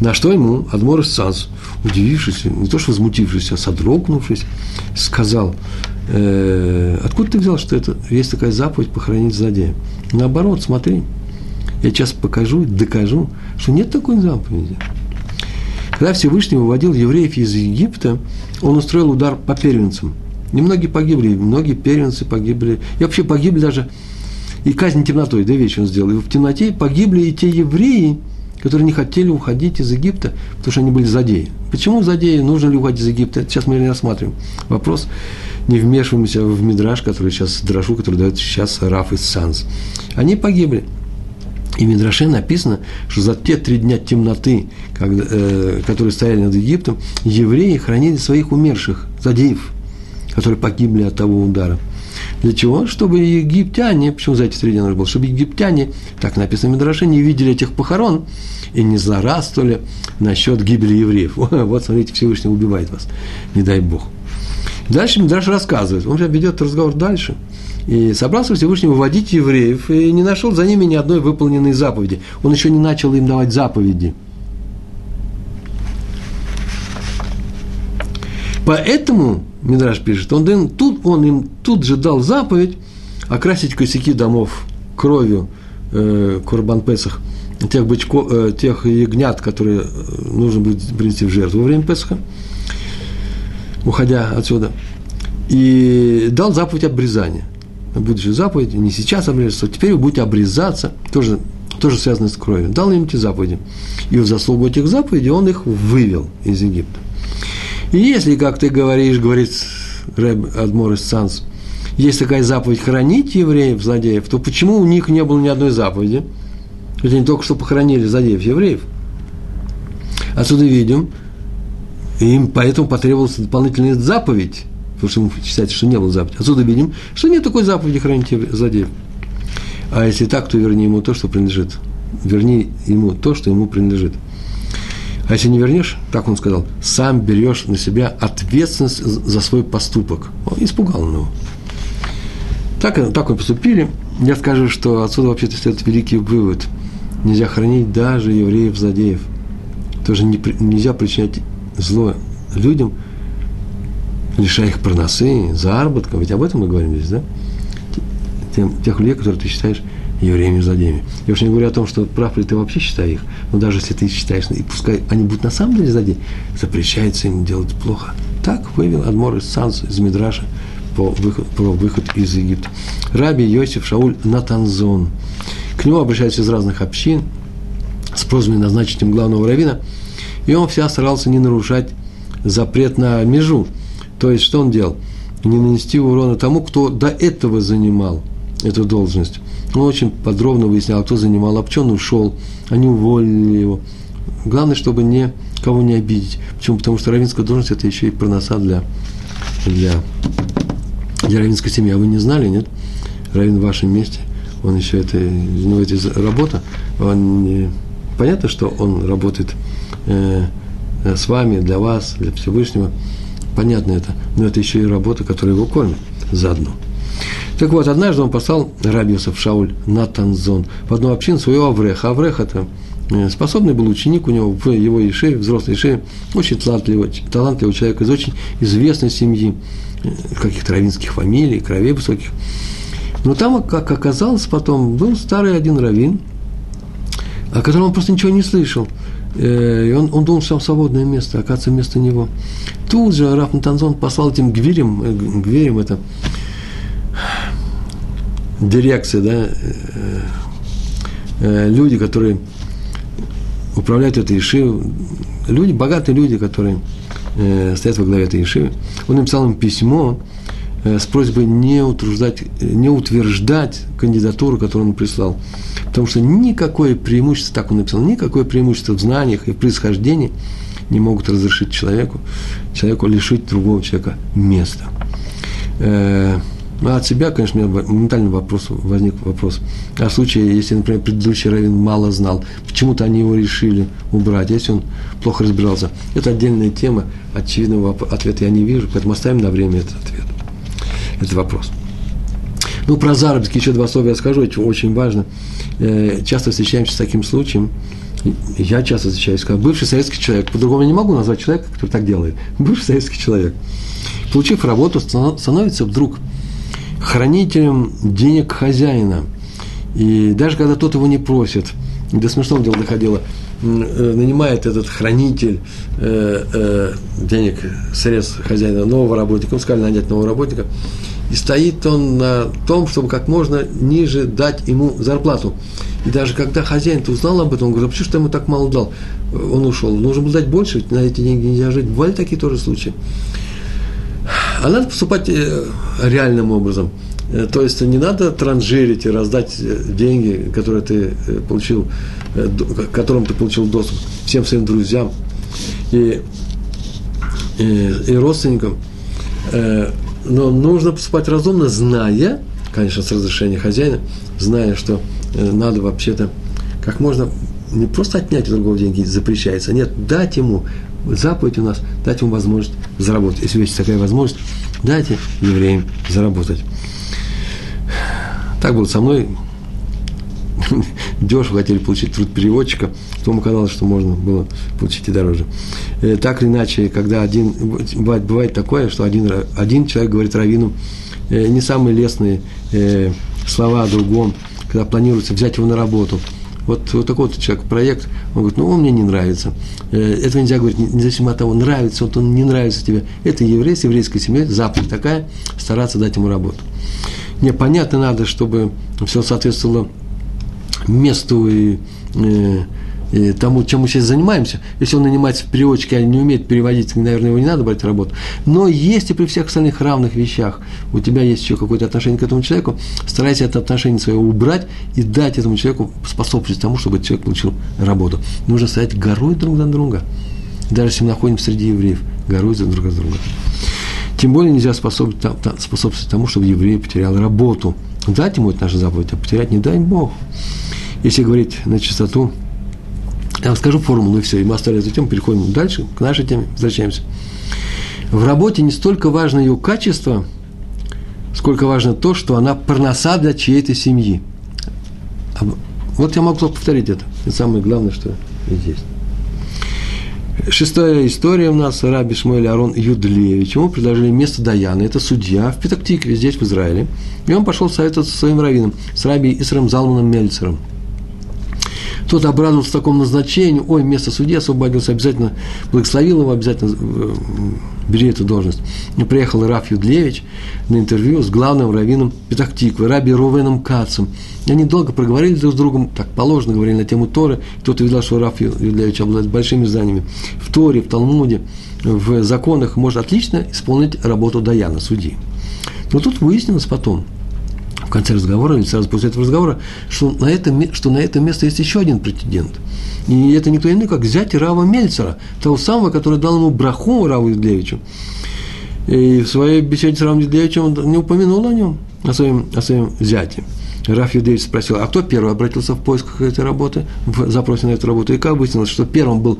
На что ему Адмор Санс, удивившись, не то что возмутившись, а содрогнувшись, сказал, э, откуда ты взял, что это есть такая заповедь похоронить злодея? Наоборот, смотри, я сейчас покажу, докажу, что нет такой заповеди. Когда Всевышний выводил евреев из Египта, он устроил удар по первенцам. Немногие погибли, многие первенцы погибли. И вообще погибли даже, и казнь темнотой, две вещи он сделал. И в темноте погибли и те евреи, которые не хотели уходить из Египта, потому что они были задеи. Почему задеи? Нужно ли уходить из Египта? Это сейчас мы не рассматриваем. Вопрос не вмешиваемся в мидраж, который сейчас, драшу, который дает сейчас Раф из Санс. Они погибли. И в Мидраше написано, что за те три дня темноты, когда, э, которые стояли над Египтом, евреи хранили своих умерших, задеев, которые погибли от того удара. Для чего? Чтобы египтяне, почему за эти три дня нужно было, чтобы египтяне, так написано в Мидраше, не видели этих похорон и не злорадствовали насчет гибели евреев. [LAUGHS] Вот, смотрите, Всевышний убивает вас, не дай Бог. Дальше Мидраш рассказывает, он ведет разговор дальше. И собрался Всевышний выводить евреев, и не нашел за ними ни одной выполненной заповеди. Он еще не начал им давать заповеди. Поэтому, Мидраш пишет, он, им, тут, он им тут же дал заповедь окрасить косяки домов кровью э, Курбан Песах, тех, бычков, э, тех ягнят, которые э, нужно будет принести в жертву во время Песаха, уходя отсюда. И дал заповедь обрезания. Же заповедь, не сейчас обрезаться, а теперь вы будете обрезаться, тоже, тоже связано с кровью. Дал им эти заповеди. И в заслугу этих заповедей он их вывел из Египта. И если, как ты говоришь, говорит Рэб Адмор из Санс, есть такая заповедь хранить евреев, злодеев, то почему у них не было ни одной заповеди? Ведь они только что похоронили злодеев евреев. Отсюда видим, им поэтому потребовалась дополнительная заповедь, потому что ему считается, что не было заповеди. Отсюда видим, что нет такой заповеди хранить злодеев. А если так, то верни ему то, что принадлежит. Верни ему то, что ему принадлежит. А если не вернешь, так он сказал, сам берешь на себя ответственность за свой поступок. Он испугал его. Так, так мы поступили. Я скажу, что отсюда вообще-то следует великий вывод. Нельзя хранить даже евреев-злодеев. Тоже не, нельзя причинять зло людям, лишая их проносы, заработка. Ведь об этом мы говорим здесь, да? Тем, тех людей, которые ты считаешь евреями злодеями. Я уж не говорю о том, что прав ли ты вообще считаешь их, но даже если ты считаешь, и пускай они будут на самом деле злодеи, запрещается им делать плохо. Так вывел Адмор из Санс, из Мидраша, по выход, по выход из Египта. Раби Йосиф Шауль Натанзон. К нему обращаются из разных общин с просьбой назначить им главного равина, и он вся старался не нарушать запрет на межу. То есть, что он делал? Не нанести урона тому, кто до этого занимал эту должность. Он очень подробно выяснял, кто занимал, а почему он ушел, они уволили его. Главное, чтобы не, кого не обидеть. Почему? Потому что равинская должность – это еще и проноса для, для, для равинской семьи. А вы не знали, нет? Равин в вашем месте, он еще это, у него это работа, он понятно, что он работает э, с вами, для вас, для Всевышнего, понятно это, но это еще и работа, которая его кормит заодно. Так вот, однажды он послал Рабиусов Шауль на Танзон в одну общину своего Авреха. Аврех – это э, способный был ученик у него в его Ишеве, взрослой Ишеве, очень талантливый, талантливый человек из очень известной семьи, э, каких-то равинских фамилий, кровей высоких. Но там, как оказалось потом, был старый один равин, о котором он просто ничего не слышал. Э, и он, он думал, что там свободное место, оказывается, вместо него. Тут же Раф Натанзон послал этим гвирям, гвирям это дирекция, да, э, э, люди, которые управляют этой Ишивой, люди, богатые люди, которые э, стоят во главе этой Ишивы, он написал им письмо с просьбой не, утруждать, не утверждать кандидатуру, которую он прислал. Потому что никакое преимущество, так он написал, никакое преимущество в знаниях и происхождении не могут разрешить человеку, человеку лишить другого человека места. Ну, от себя, конечно, у меня моментально вопрос, возник вопрос. А в случае, если, например, предыдущий раввин мало знал, почему-то они его решили убрать, если он плохо разбирался. Это отдельная тема, очевидного ответа я не вижу, поэтому оставим на время этот ответ, этот вопрос. Ну, про заработки еще два слова я скажу, это очень важно. Э, часто встречаемся с таким случаем, я часто встречаюсь, как бывший советский человек, по-другому я не могу назвать человека, который так делает, бывший советский человек, получив работу, становится вдруг хранителем денег хозяина. И даже когда тот его не просит, до смешного дела доходило, э, нанимает этот хранитель э, э, денег, средств хозяина нового работника, ему сказали нанять нового работника, и стоит он на том, чтобы как можно ниже дать ему зарплату. И даже когда хозяин узнал об этом, он говорит, а почему что ему так мало дал? Он ушел. Нужно было дать больше, ведь на эти деньги нельзя жить. Бывали такие тоже случаи. А надо поступать э, реальным образом. Э, то есть не надо транжирить и раздать э, деньги, которые ты получил, к которым ты получил доступ всем своим друзьям и, и, и родственникам. Но нужно поступать разумно, зная, конечно, с разрешения хозяина, зная, что надо вообще-то как можно не просто отнять у другого деньги запрещается, нет, дать ему заповедь у нас, дать ему возможность заработать. Если есть такая возможность, дайте евреям заработать. Так было со мной. [LAUGHS] дешево хотели получить труд переводчика, потом оказалось, что можно было получить и дороже. Э, так или иначе, когда один, бывает, бывает такое, что один, один человек говорит раввину э, не самые лестные э, слова о другом, когда планируется взять его на работу. Вот, вот такой вот человек проект, он говорит, ну, он мне не нравится. Это нельзя говорить, независимо от того, нравится вот он, не нравится тебе. Это еврей с еврейской семьей, заповедь такая, стараться дать ему работу. Не, понятно надо, чтобы все соответствовало месту и, и, и тому, чем мы сейчас занимаемся. Если он нанимается в переводчике, а не умеет переводить, наверное, его не надо брать работу. Но если при всех остальных равных вещах у тебя есть еще какое-то отношение к этому человеку, старайся это отношение свое убрать и дать этому человеку способность тому, чтобы человек получил работу. Нужно стоять горой друг за друга. Даже если мы находимся среди евреев, горой друг за друга. Тем более нельзя способствовать, способствовать тому, чтобы еврей потерял работу. Дать ему это наша заповедь, а потерять не дай Бог. Если говорить на чистоту, я вам скажу формулу, и все, и мы оставили тему, переходим дальше, к нашей теме, возвращаемся. В работе не столько важно ее качество, сколько важно то, что она парноса для чьей-то семьи. Вот я могу повторить это. Это самое главное, что здесь. Шестая история у нас, Раби Шмуэль Арон Юдлевич. Ему предложили место Даяна, это судья в Петактикве, здесь, в Израиле. И он пошел советоваться со своим раввином, с Раби Исрам Залманом Мельцером. Тот обрадовался такому назначению, ой, место судьи освободился, обязательно благословил его, обязательно э, бери эту должность. И приехал Раф Юдлевич на интервью с главным раввином Петахтиквы, Раби Рувеном Кацем. И они долго проговорили друг с другом, так положено, говорили на тему Торы. Кто-то видел, что Раф Юдлевич обладает большими знаниями в Торе, в Талмуде, в законах, может отлично исполнить работу Даяна, судьи. Но тут выяснилось потом, в конце разговора, или сразу после этого разговора, что на это, что на это место есть еще один претендент. И это никто иной, как зять Рава Мельцера, того самого, который дал ему браху Раву Юдлевичу. И в своей беседе с Равом Юдлевичем он не упомянул о нем, о своем, о своем зяте. Раф Юдеевич спросил, а кто первый обратился в поисках этой работы, в запросе на эту работу? И как выяснилось, что первым был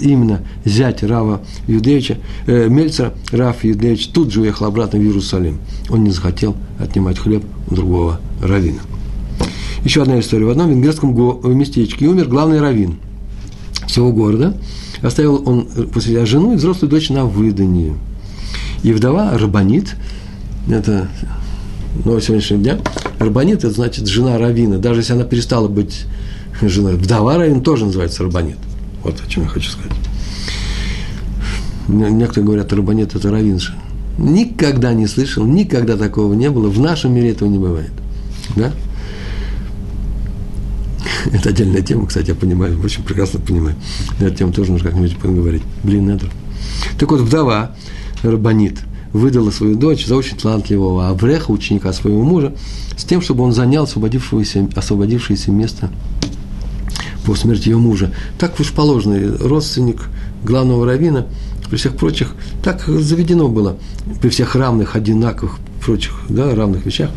именно зять Рава Юдеевича, э, Мельцера, Раф Юдеевич тут же уехал обратно в Иерусалим. Он не захотел отнимать хлеб у другого равина. Еще одна история. В одном венгерском местечке умер главный раввин всего города. Оставил он после себя жену и взрослую дочь на выдании. И вдова Рабанит, это новость сегодняшнего дня, Рабанит – это значит жена равина. Даже если она перестала быть женой. Вдова равин тоже называется рабанит. Вот о чем я хочу сказать. Некоторые говорят, рабанит – это равинша. Никогда не слышал, никогда такого не было. В нашем мире этого не бывает. Да? Это отдельная тема, кстати, я понимаю, очень прекрасно понимаю. На эту тему тоже нужно как-нибудь поговорить. Блин, это. Так вот, вдова, рабанит, выдала свою дочь за очень талантливого Авреха, ученика своего мужа, с тем, чтобы он занял освободившееся, освободившееся место по смерти ее мужа. Так уж положено, родственник главного равина, при всех прочих, так заведено было, при всех равных, одинаковых, прочих, да, равных вещах,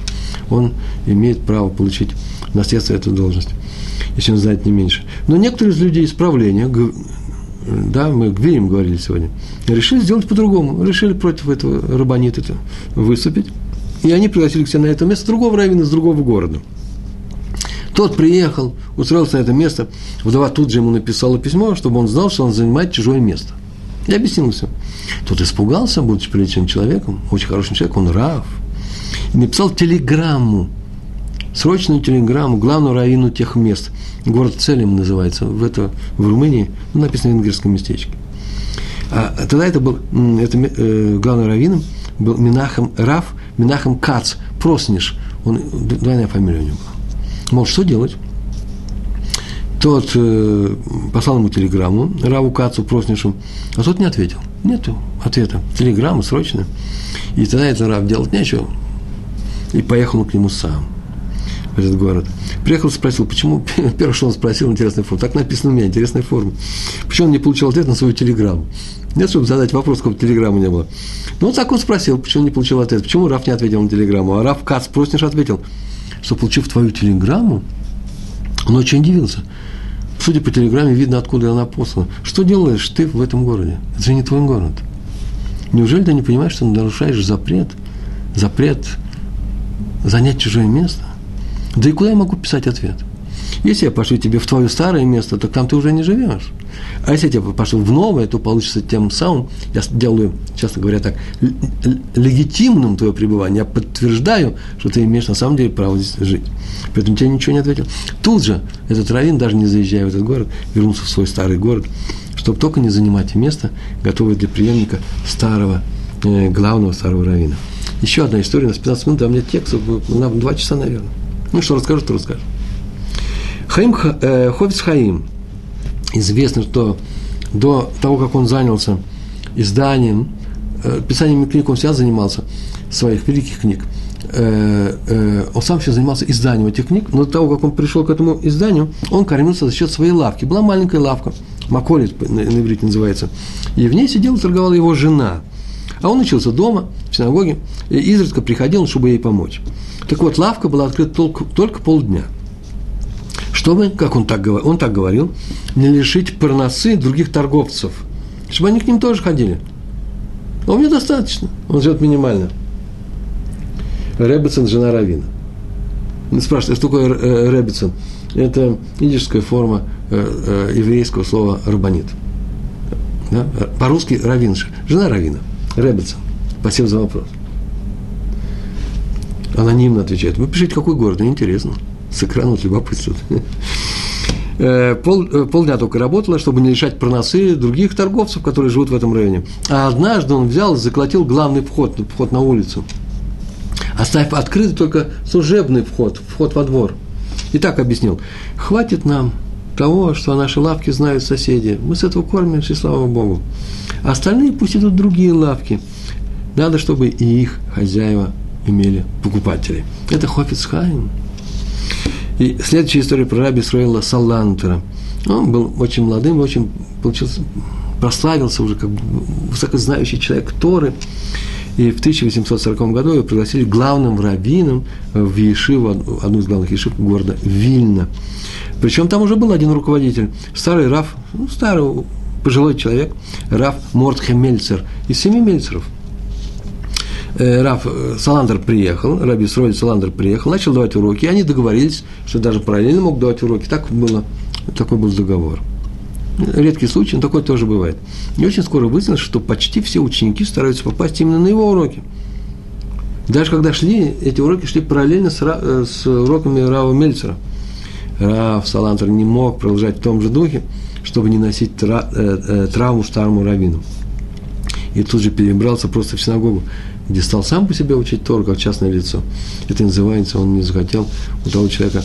он имеет право получить наследство эту должность, если он знает не меньше. Но некоторые из людей исправления, да, мы Гвирим говорили сегодня, решили сделать по-другому, решили против этого рабонита выступить, и они пригласили к себе на это место другого равина из другого города. Тот приехал, устроился на это место, вдова тут же ему написала письмо, чтобы он знал, что он занимает чужое место. И объяснил все. Тот испугался, будучи приличным человеком, очень хорошим человеком, он рав. И написал телеграмму, срочную телеграмму главному раввину тех мест. Город Целем называется, в, это, в Румынии, ну, написано в венгерском местечке. А тогда это был, это, э, главным раввином был Минахам Раф, Минахам Кац, Просниш, он, двойная фамилия у него была. Мол, что делать? Тот э, послал ему телеграмму, Раву Кацу, Проснишу, а тот не ответил. Нету ответа. Телеграмма срочно. И тогда этот Рав делать нечего. И поехал к нему сам этот город. Приехал, спросил, почему, [LAUGHS] первое, что он спросил, интересная форма, так написано у меня, интересная форма. Почему он не получил ответ на свою телеграмму? Нет, чтобы задать вопрос, какого телеграммы не было. Ну, вот так он спросил, почему не получил ответ, почему Раф не ответил на телеграмму, а Раф Кац Просниш ответил, что, получив твою телеграмму, он очень удивился. Судя по телеграмме, видно, откуда она послана. Что делаешь ты в этом городе? Это же не твой город. Неужели ты не понимаешь, что нарушаешь запрет? Запрет занять чужое место? Да и куда я могу писать ответ? Если я пошлю тебе в твое старое место, то там ты уже не живешь. А если я тебе пошлю в новое, то получится тем самым, я делаю, часто говоря так, легитимным твое пребывание. Я подтверждаю, что ты имеешь на самом деле право здесь жить. Поэтому тебе ничего не ответил. Тут же этот раввин, даже не заезжая в этот город, вернулся в свой старый город, чтобы только не занимать место, готовое для преемника старого, э, главного старого равина. Еще одна история, на 15 минут, а у меня текст, на 2 часа, наверное. Ну, что расскажу, то расскажу. Хаим, э, Хофиц Хаим. Известно, что до того, как он занялся изданием, э, писанием книг, он всегда занимался, своих великих книг. Э, э, он сам все занимался изданием этих книг, но до того, как он пришел к этому изданию, он кормился за счет своей лавки. Была маленькая лавка, Маколит на, на иврите называется. И в ней сидела и торговала его жена. А он учился дома, в синагоге, и изредка приходил, чтобы ей помочь. Так вот, лавка была открыта только, только полдня – чтобы, как он так, он так говорил, не лишить парносы других торговцев, чтобы они к ним тоже ходили. А мне достаточно, он живет минимально. Ребецин – жена Равина. Спрашивает, что такое э, Ребецин? Это идишская форма э, э, еврейского слова «рабанит». Да? По-русски равин, жена равина, Ребецин. Спасибо за вопрос. Анонимно отвечает. Вы пишите, какой город, мне интересно с экрана вот любопытство. [LAUGHS] Э, пол, э, полдня только работала, чтобы не лишать проносы других торговцев, которые живут в этом районе. А однажды он взял и заколотил главный вход, вход на улицу, оставив открытый только служебный вход, вход во двор. И так объяснил, хватит нам того, что о нашей лавке знают соседи. Мы с этого кормимся, слава Богу. А остальные пусть идут другие лавки. Надо, чтобы и их хозяева имели покупателей. Это Хофицхайм. И следующая история про раби Исраила Салантера. Он был очень молодым, очень получился, прославился уже как высокознающий человек Торы. И в 1840 году его пригласили главным раввином в Ешиву, одну из главных Ешив города Вильна. Причем там уже был один руководитель, старый Раф, ну, старый пожилой человек, Раф Мортхе Мельцер, из семи Мельцеров – Э, Раф э, Саландер приехал, Раби Сроль Саландер приехал, начал давать уроки, и они договорились, что даже параллельно мог давать уроки. Так было, такой был договор. Редкий случай, но такое тоже бывает. И очень скоро выяснилось, что почти все ученики стараются попасть именно на его уроки. Даже когда шли, эти уроки шли параллельно с, э, с уроками Рава Мельцера. Рав Салантер не мог продолжать в том же духе, чтобы не носить тра, э, э, травму старому раввину. И тут же перебрался просто в синагогу где стал сам по себе учить Тору, как частное лицо. Это называется, он не захотел у того человека,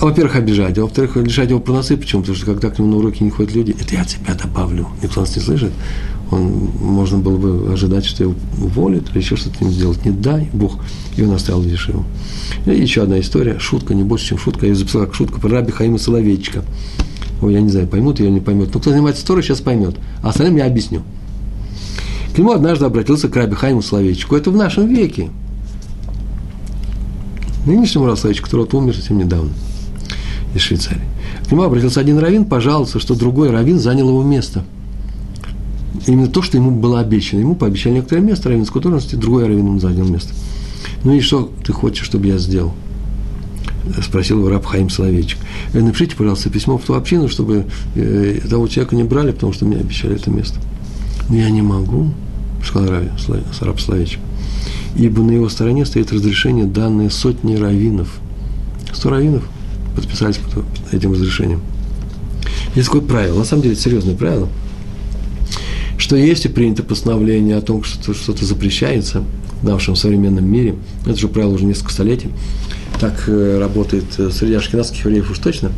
во-первых, обижать, а во-вторых, лишать его проносы, почему? Потому что когда к нему на уроки не ходят люди, это я от себя добавлю, никто нас не слышит, он, можно было бы ожидать, что его уволят или еще что-то им сделать. Не дай Бог, и он оставил Ешиву. И еще одна история, шутка, не больше, чем шутка. Я записал как шутка про раби Хаима Соловейчика. Ой, я не знаю, поймут или не поймет. Но кто занимается историей, сейчас поймет. А остальным я объясню. К нему однажды обратился к Раби Хайму Словечку. Это в нашем веке. Нынешнему Рабу Словечку, который вот умер совсем недавно из Швейцарии. К нему обратился один раввин, пожаловался, что другой раввин занял его место. Именно то, что ему было обещано. Ему пообещали некоторое место раввинской должности, другой раввин ему занял место. Ну и что ты хочешь, чтобы я сделал? Спросил его раб Хаим Соловейчик. «Э, напишите, пожалуйста, письмо в ту общину, чтобы э, того человека не брали, потому что мне обещали это место. Но я не могу сказал раб Словечек, ибо на его стороне стоит разрешение, данное сотни раввинов. Сто раввинов подписались под этим разрешением. Есть такое правило, на самом деле серьезное правило, что если принято постановление о том, что что-то запрещается в нашем современном мире, это же правило уже несколько столетий, так э, работает э, среди ашкенадских евреев уж точно,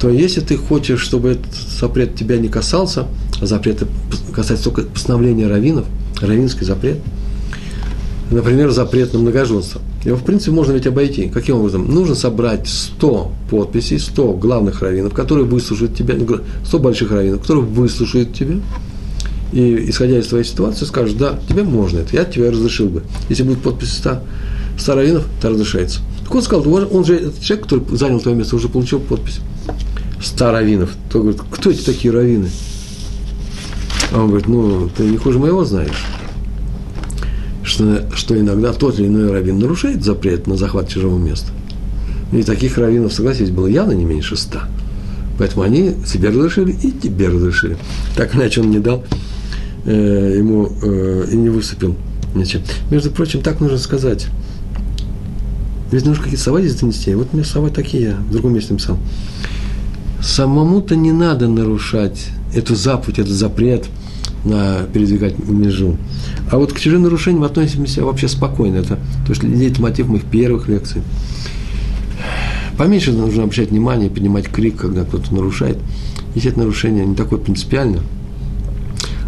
то если ты хочешь, чтобы этот запрет тебя не касался, а запрет касается только постановления раввинов, раввинский запрет, например, запрет на многоженство, его, в принципе, можно ведь обойти. Каким образом? Нужно собрать 100 подписей, 100 главных раввинов, которые выслушают тебя, 100 больших раввинов, которые выслушают тебя, и, исходя из твоей ситуации, скажут, да, тебе можно это, я тебе разрешил бы. Если будет подпись 100, 100 раввинов, то разрешается. Так он сказал, он же, этот человек, который занял твое место, уже получил подпись. 100 раввинов. То говорит, кто эти такие раввины? А он говорит, ну, ты не хуже моего знаешь, что, что иногда тот или иной раввин нарушает запрет на захват чужого места. И таких раввинов, согласитесь, было явно не меньше ста. Поэтому они себе разрешили и тебе разрешили. Так иначе он не дал э, ему э, и не высыпил ничем. Между прочим, так нужно сказать. Ведь нужно какие-то слова здесь донести. Вот мне слова такие я в другом месте написал. Самому-то не надо нарушать эту заповедь, этот запрет на передвигать межу. А вот к чужим нарушениям относимся вообще спокойно. Это то, что лейтмотив мотив моих первых лекций. Поменьше нужно обращать внимание, поднимать крик, когда кто-то нарушает. Если это нарушение не такое принципиальное,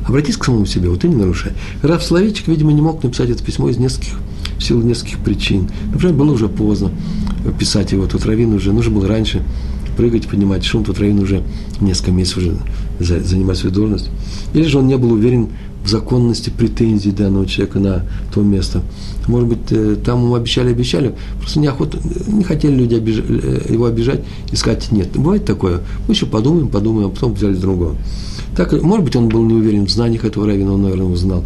обратись к самому себе, вот ты не нарушай. Раф Словечек, видимо, не мог написать это письмо из нескольких, в силу нескольких причин. Например, было уже поздно писать его, тут Равин уже, нужно было раньше прыгать, поднимать шум, тут Равин уже несколько месяцев уже занимает свою должность. Или же он не был уверен в законности претензий данного человека на то место. Может быть, э, там ему обещали, обещали, просто неохота, не хотели люди обиж, э, его обижать и сказать нет. Бывает такое. Мы еще подумаем, подумаем, а потом взяли другого. Так, может быть, он был не уверен в знаниях этого равина, он, наверное, его знал,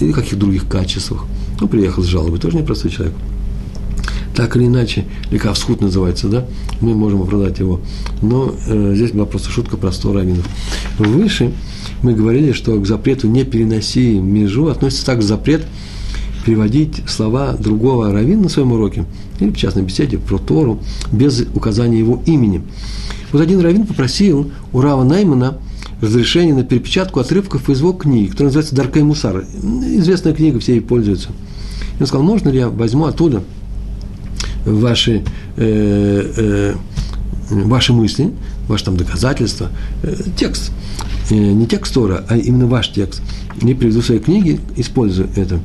или каких других качествах. Ну, приехал с жалобой, тоже непростой человек. Так или иначе, лекавсхуд называется, да, мы можем оправдать его. Но э, здесь была просто шутка про 100 раввинов. Выше мы говорили, что к запрету «не переноси межу» относится также запрет переводить слова другого раввина на своем уроке или в частной беседе про Тору без указания его имени. Вот один раввин попросил у Рава Наймана разрешение на перепечатку отрывков из его книги, которая называется «Даркай Мусар». Известная книга, все ей пользуются. И он сказал, можно ли я возьму оттуда ваши, э, э, ваши мысли, ваши там доказательства, э, текст, э, не текст Тора, а именно ваш текст, и приведу в своей книге, использую это.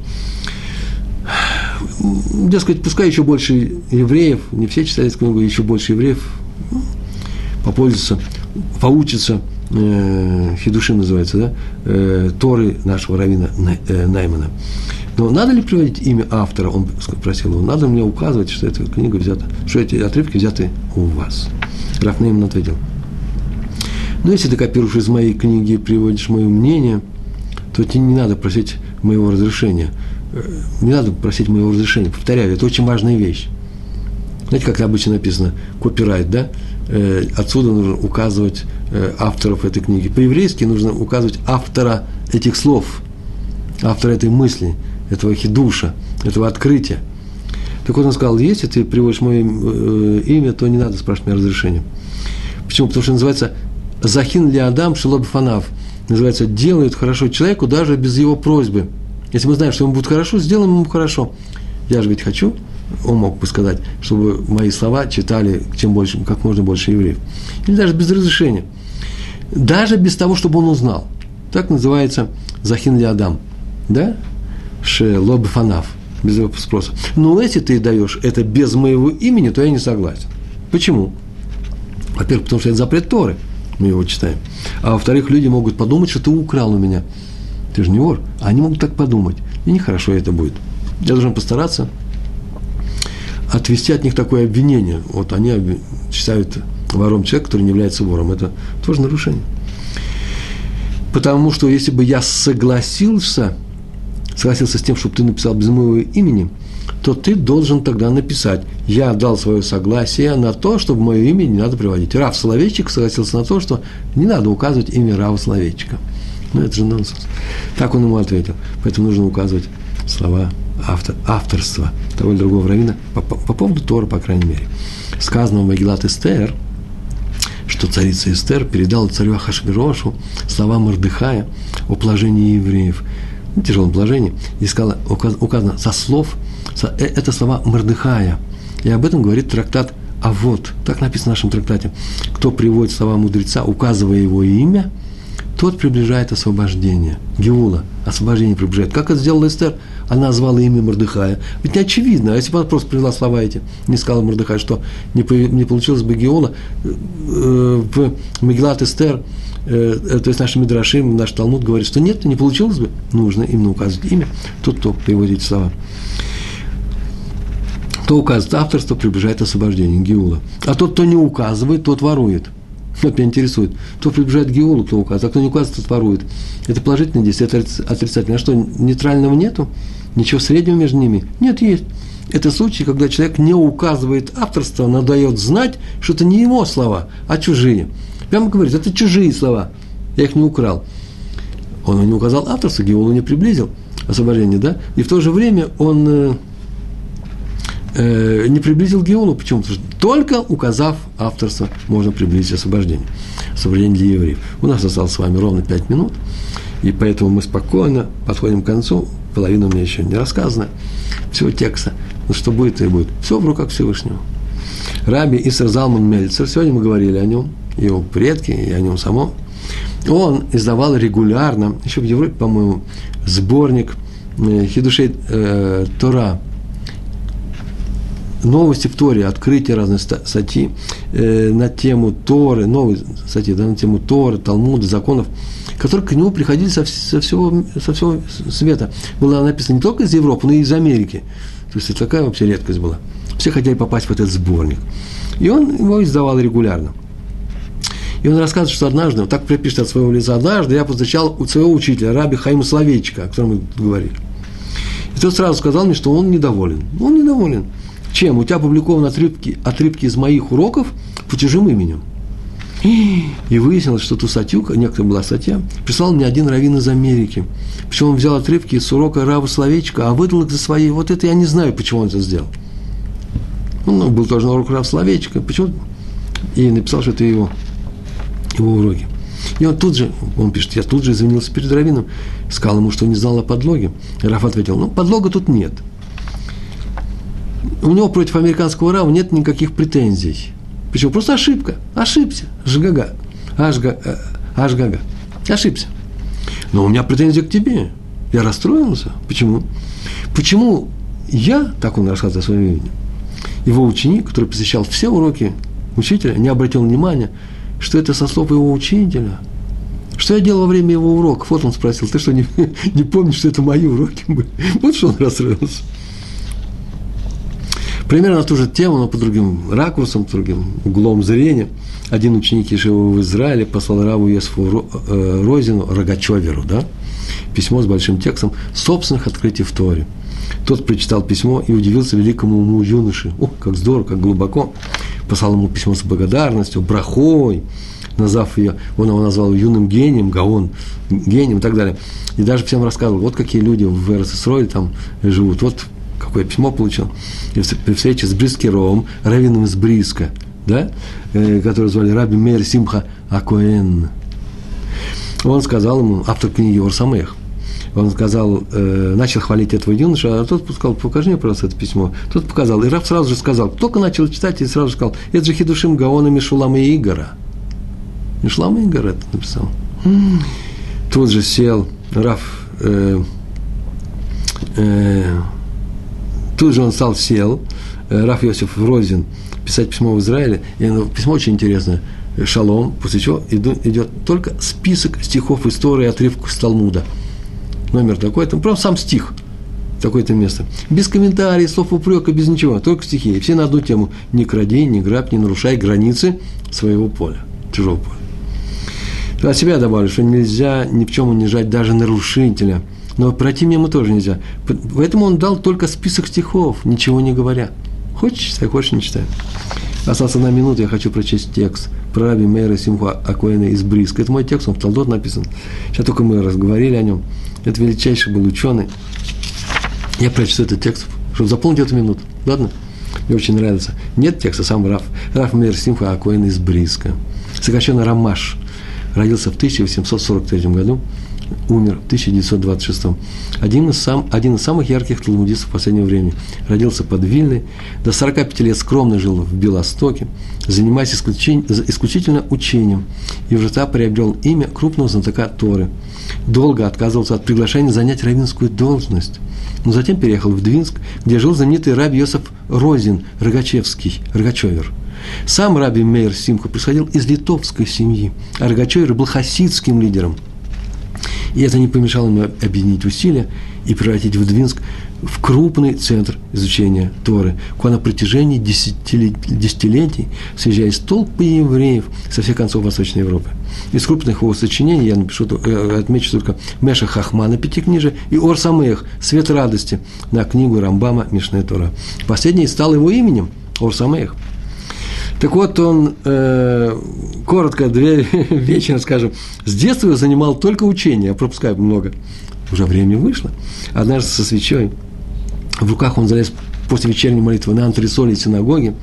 Дескать, пускай еще больше евреев, не все читали эту книгу, еще больше евреев попользуются, поучатся, э, Хидушим называется, да, э, Торы нашего равина э, Наймана. Но надо ли приводить имя автора, он спросил его, надо мне указывать, что эта книга взята, что эти отрывки взяты у вас. Раф Нейман ответил, ну, если ты копируешь из моей книги и приводишь мое мнение, то тебе не надо просить моего разрешения. Э, не надо просить моего разрешения. Повторяю, это очень важная вещь. Знаете, как обычно написано, копирайт, да? Э, отсюда нужно указывать э, авторов этой книги. По-еврейски нужно указывать автора этих слов, автора этой мысли – этого хидуша, этого открытия. Так вот он сказал, если ты приводишь мое э, имя, то не надо спрашивать меня разрешения. Почему? Потому что называется «Захин ли Адам шелоб фанав». Называется «делают хорошо человеку даже без его просьбы». Если мы знаем, что ему будет хорошо, сделаем ему хорошо. Я же ведь хочу, он мог бы сказать, чтобы мои слова читали чем больше, как можно больше евреев. Или даже без разрешения. Даже без того, чтобы он узнал. Так называется «Захин ли Адам». Да? Шелоб фанав, без его спроса. Но если ты даешь это без моего имени, то я не согласен. Почему? Во-первых, потому что это запрет Торы, мы его читаем. А во-вторых, люди могут подумать, что ты украл у меня. Ты же не вор. А они могут так подумать. И нехорошо это будет. Я должен постараться отвести от них такое обвинение. Вот они считают вором человека, который не является вором. Это тоже нарушение. Потому что если бы я согласился согласился с тем, чтобы ты написал без моего имени, то ты должен тогда написать, я дал свое согласие на то, чтобы мое имя не надо приводить. Рав Соловейчик согласился на то, что не надо указывать имя Рава Соловейчика. Ну, это же нонсенс. Так он ему ответил. Поэтому нужно указывать слова автор, авторства того или другого равина по, по, по поводу Тора, по крайней мере. Сказано в Магилат Эстер, что царица Эстер передала царю Ахашвирошу слова Мордыхая о положении евреев – тяжелом положении, и сказала, указано со слов, со, э, это слова Мордыхая. И об этом говорит трактат а вот, так написано в нашем трактате, кто приводит слова мудреца, указывая его имя, тот приближает освобождение. Геула, освобождение приближает. Как это сделала Эстер? Она назвала имя Мордыхая. Ведь не очевидно, а если бы она просто привела слова эти, не сказала Мордыхай, что не, не получилось бы Геула, э, в Меглат Эстер Э, э, то есть наши Мидрашим, наш Талмуд говорит, что нет, не получилось бы, нужно именно указывать имя, тот, кто приводит слова. Кто указывает авторство, приближает освобождение, Геула. А тот, кто не указывает, тот ворует. Вот меня интересует. Кто приближает Геулу, кто указывает, а кто не указывает, тот ворует. Это положительное действие, это отрицательное. А что, нейтрального нету? Ничего среднего между ними? Нет, есть. это случай, когда человек не указывает авторство, но дает знать, что это не его слова, а чужие. Прямо говорит, это чужие слова, я их не украл. Он не указал авторство, Геолу не приблизил освобождение, да? И в то же время он э, э, не приблизил Геолу. Почему? Потому что только указав авторство, можно приблизить освобождение. Освобождение для евреев. У нас осталось с вами ровно пять минут, и поэтому мы спокойно подходим к концу. Половина у меня еще не рассказана. Всего текста. Ну, что будет, то и будет. Все в руках Всевышнего. Раби Исар Залман Мельцер, сегодня мы говорили о нем, его предке и о нем самом. Он издавал регулярно, еще в Европе, по-моему, сборник э, Хидушей э, Тора, новости в Торе, открытие разных статей э, на тему Торы, новые статьи да, на тему Торы, Талмуда, законов, которые к нему приходили со, со, всего, со всего света. Было написано не только из Европы, но и из Америки. То есть это такая вообще редкость была. Все хотели попасть в этот сборник. И он его издавал регулярно. И он рассказывает, что однажды, вот так припишет от своего лица, однажды я повстречал у своего учителя, раби Хаима Словечка, о котором мы говорили. И тот сразу сказал мне, что он недоволен. Он недоволен. Чем? У тебя опубликованы отрывки, отрывки из моих уроков по чужим именем. И выяснилось, что ту статью, некоторая была статья, прислал мне один раввин из Америки. Причем он взял отрывки из урока Рава Словечка, а выдал их за свои. Вот это я не знаю, почему он это сделал. Ну, был тоже на урок Рава Словечка. Почему? И написал, что это его, его уроки. И он тут же, он пишет, я тут же извинился перед раввином, сказал ему, что не знал о подлоге. Раф ответил, ну, подлога тут нет – у него против американского РАВ нет никаких претензий. Почему? Просто ошибка. Ошибся. Жгага. Ашга, э, ашгага. Ошибся. Но у меня претензии к тебе. Я расстроился. Почему? Почему я, так он рассказывает о своем имени, его ученик, который посещал все уроки учителя, не обратил внимания, что это со слов его учителя. Что я делал во время его уроков? Вот он спросил, ты что, не, [LAUGHS] не помнишь, что это мои уроки были? [LAUGHS] Вот что он расстроился. Примерно на ту же тему, но по другим ракурсам, по другим углом зрения. Один ученик Ешева в Израиле послал Раву Есфу э, Розину, Рогачеверу, да, письмо с большим текстом собственных открытий в Торе. Тот прочитал письмо и удивился великому уму юноши. О, как здорово, как глубоко. Послал ему письмо с благодарностью, брахой, назвав ее, он его назвал юным гением, Гаон, гением и так далее. И даже всем рассказывал, вот какие люди в РССРО там живут, вот какое письмо получил, и при встрече с Брискеровым, раввином из Бриска, да, э, который звали Раби Мейр Симха Акоэн. Он сказал ему, автор книги Орсамех, он сказал, э, начал хвалить этого юноша, а тот сказал, покажи мне, просто это письмо. Тот показал, и Раф сразу же сказал, только начал читать, и сразу же сказал, это же Хидушим Гаона Мишулама и Игора. Мишулама и Игора это написал. Тут же сел Раф, э, э, Тут же он стал, сел, э, Раф Йосиф Розин, писать письмо в Израиле, и письмо очень интересное, шалом, после чего идет только список стихов истории, отрывку с Талмуда. Номер такой, там просто сам стих, такое-то место. Без комментариев, слов упрека, без ничего, только стихи. И все на одну тему. Не кради, не грабь, не нарушай границы своего поля, чужого поля. От себя добавлю, что нельзя ни в чем унижать даже нарушителя – но пройти мимо тоже нельзя. Поэтому он дал только список стихов, ничего не говоря. Хочешь читай, хочешь не читай. Осталась одна минута, я хочу прочесть текст про Раби Мейра Симху Акуэна из Бриска. Это мой текст, он в Талдот написан. Сейчас только мы разговорили о нем. Это величайший был ученый. Я прочту этот текст, чтобы заполнить эту минуту. Ладно? Мне очень нравится. Нет текста, сам Раф. Раф Мейр Симха Акуэн из Бриска. Сокращенно Рамаш. Родился в 1843 году умер в 1926 один из, сам, один из самых ярких талмудистов последнего времени. Родился под Вильной, до 45 лет скромно жил в Белостоке, занимаясь исключительно учением, и уже там приобрел имя крупного знатока Торы. Долго отказывался от приглашения занять равинскую должность, но затем переехал в Двинск, где жил знаменитый раб Йосиф Розин, Рогачевский, Рогачевер – сам раби Мейер Симха происходил из литовской семьи, а Рогачевер был хасидским лидером – И это не помешало ему объединить усилия и превратить Вдвинск в крупный центр изучения Торы, куда на протяжении десятилетий съезжались толпы евреев со всех концов Восточной Европы. Из крупных его сочинений я напишу, э, отмечу только Меша Хахмана Пятикнижия и Ор Самех Свет радости на книгу Рамбама Мишная Тора. Последний стал его именем Ор Самех. Так вот, он, э, коротко, две [LAUGHS] вечера, скажем, с детства занимал только учение, я пропускаю много. Уже время вышло. Однажды со свечой в руках он залез после вечерней молитвы на антресоли синагоги,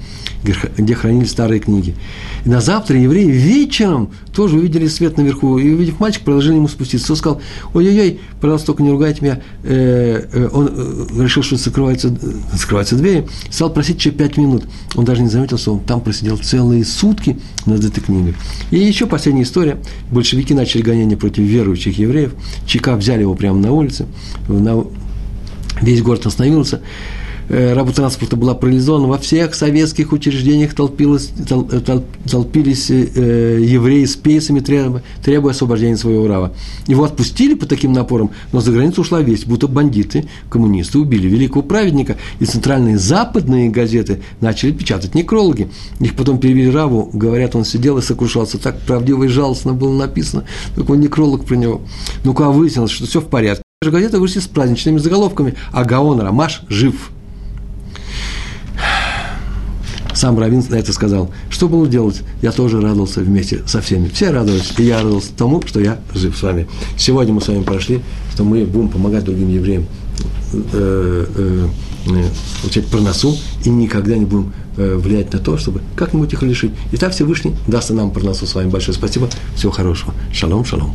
где хранили старые книги. И на завтра евреи вечером тоже увидели свет наверху. И, увидев мальчика, предложили ему спуститься. Он сказал, ой-ой-ой, пожалуйста, только не ругайте меня. Э, э, он э, решил, что закрываются, закрываются двери. Стал просить еще пять минут. Он даже не заметил, что он там просидел целые сутки над этой книгой. И еще последняя история. Большевики начали гонение против верующих евреев. ЧК взяли его прямо на улице. На, весь город остановился. Э, работа транспорта была парализована, во всех советских учреждениях толпилось, тол, э, тол, толпились э, евреи с пейсами, требуя, требуя освобождения своего рава. Его отпустили по таким напорам, но за границу ушла весть, будто бандиты, коммунисты убили великого праведника, и центральные западные газеты начали печатать некрологи. Их потом перевели Раву, говорят, он сидел и сокрушался, так правдиво и жалостно было написано, такой некролог про него. Ну-ка, выяснилось, что все в порядке. Газеты вышли с праздничными заголовками, а Гаон Рамаш жив – сам Равин на это сказал. Что было делать? Я тоже радовался вместе со всеми. Все радовались, и я радовался тому, что я жив с вами. Сегодня мы с вами прошли, что мы будем помогать другим евреям э, э, э получать проносу и никогда не будем э, влиять на то, чтобы как-нибудь их лишить. И так Всевышний даст нам проносу с вами. Большое спасибо. Всего хорошего. Шалом, шалом.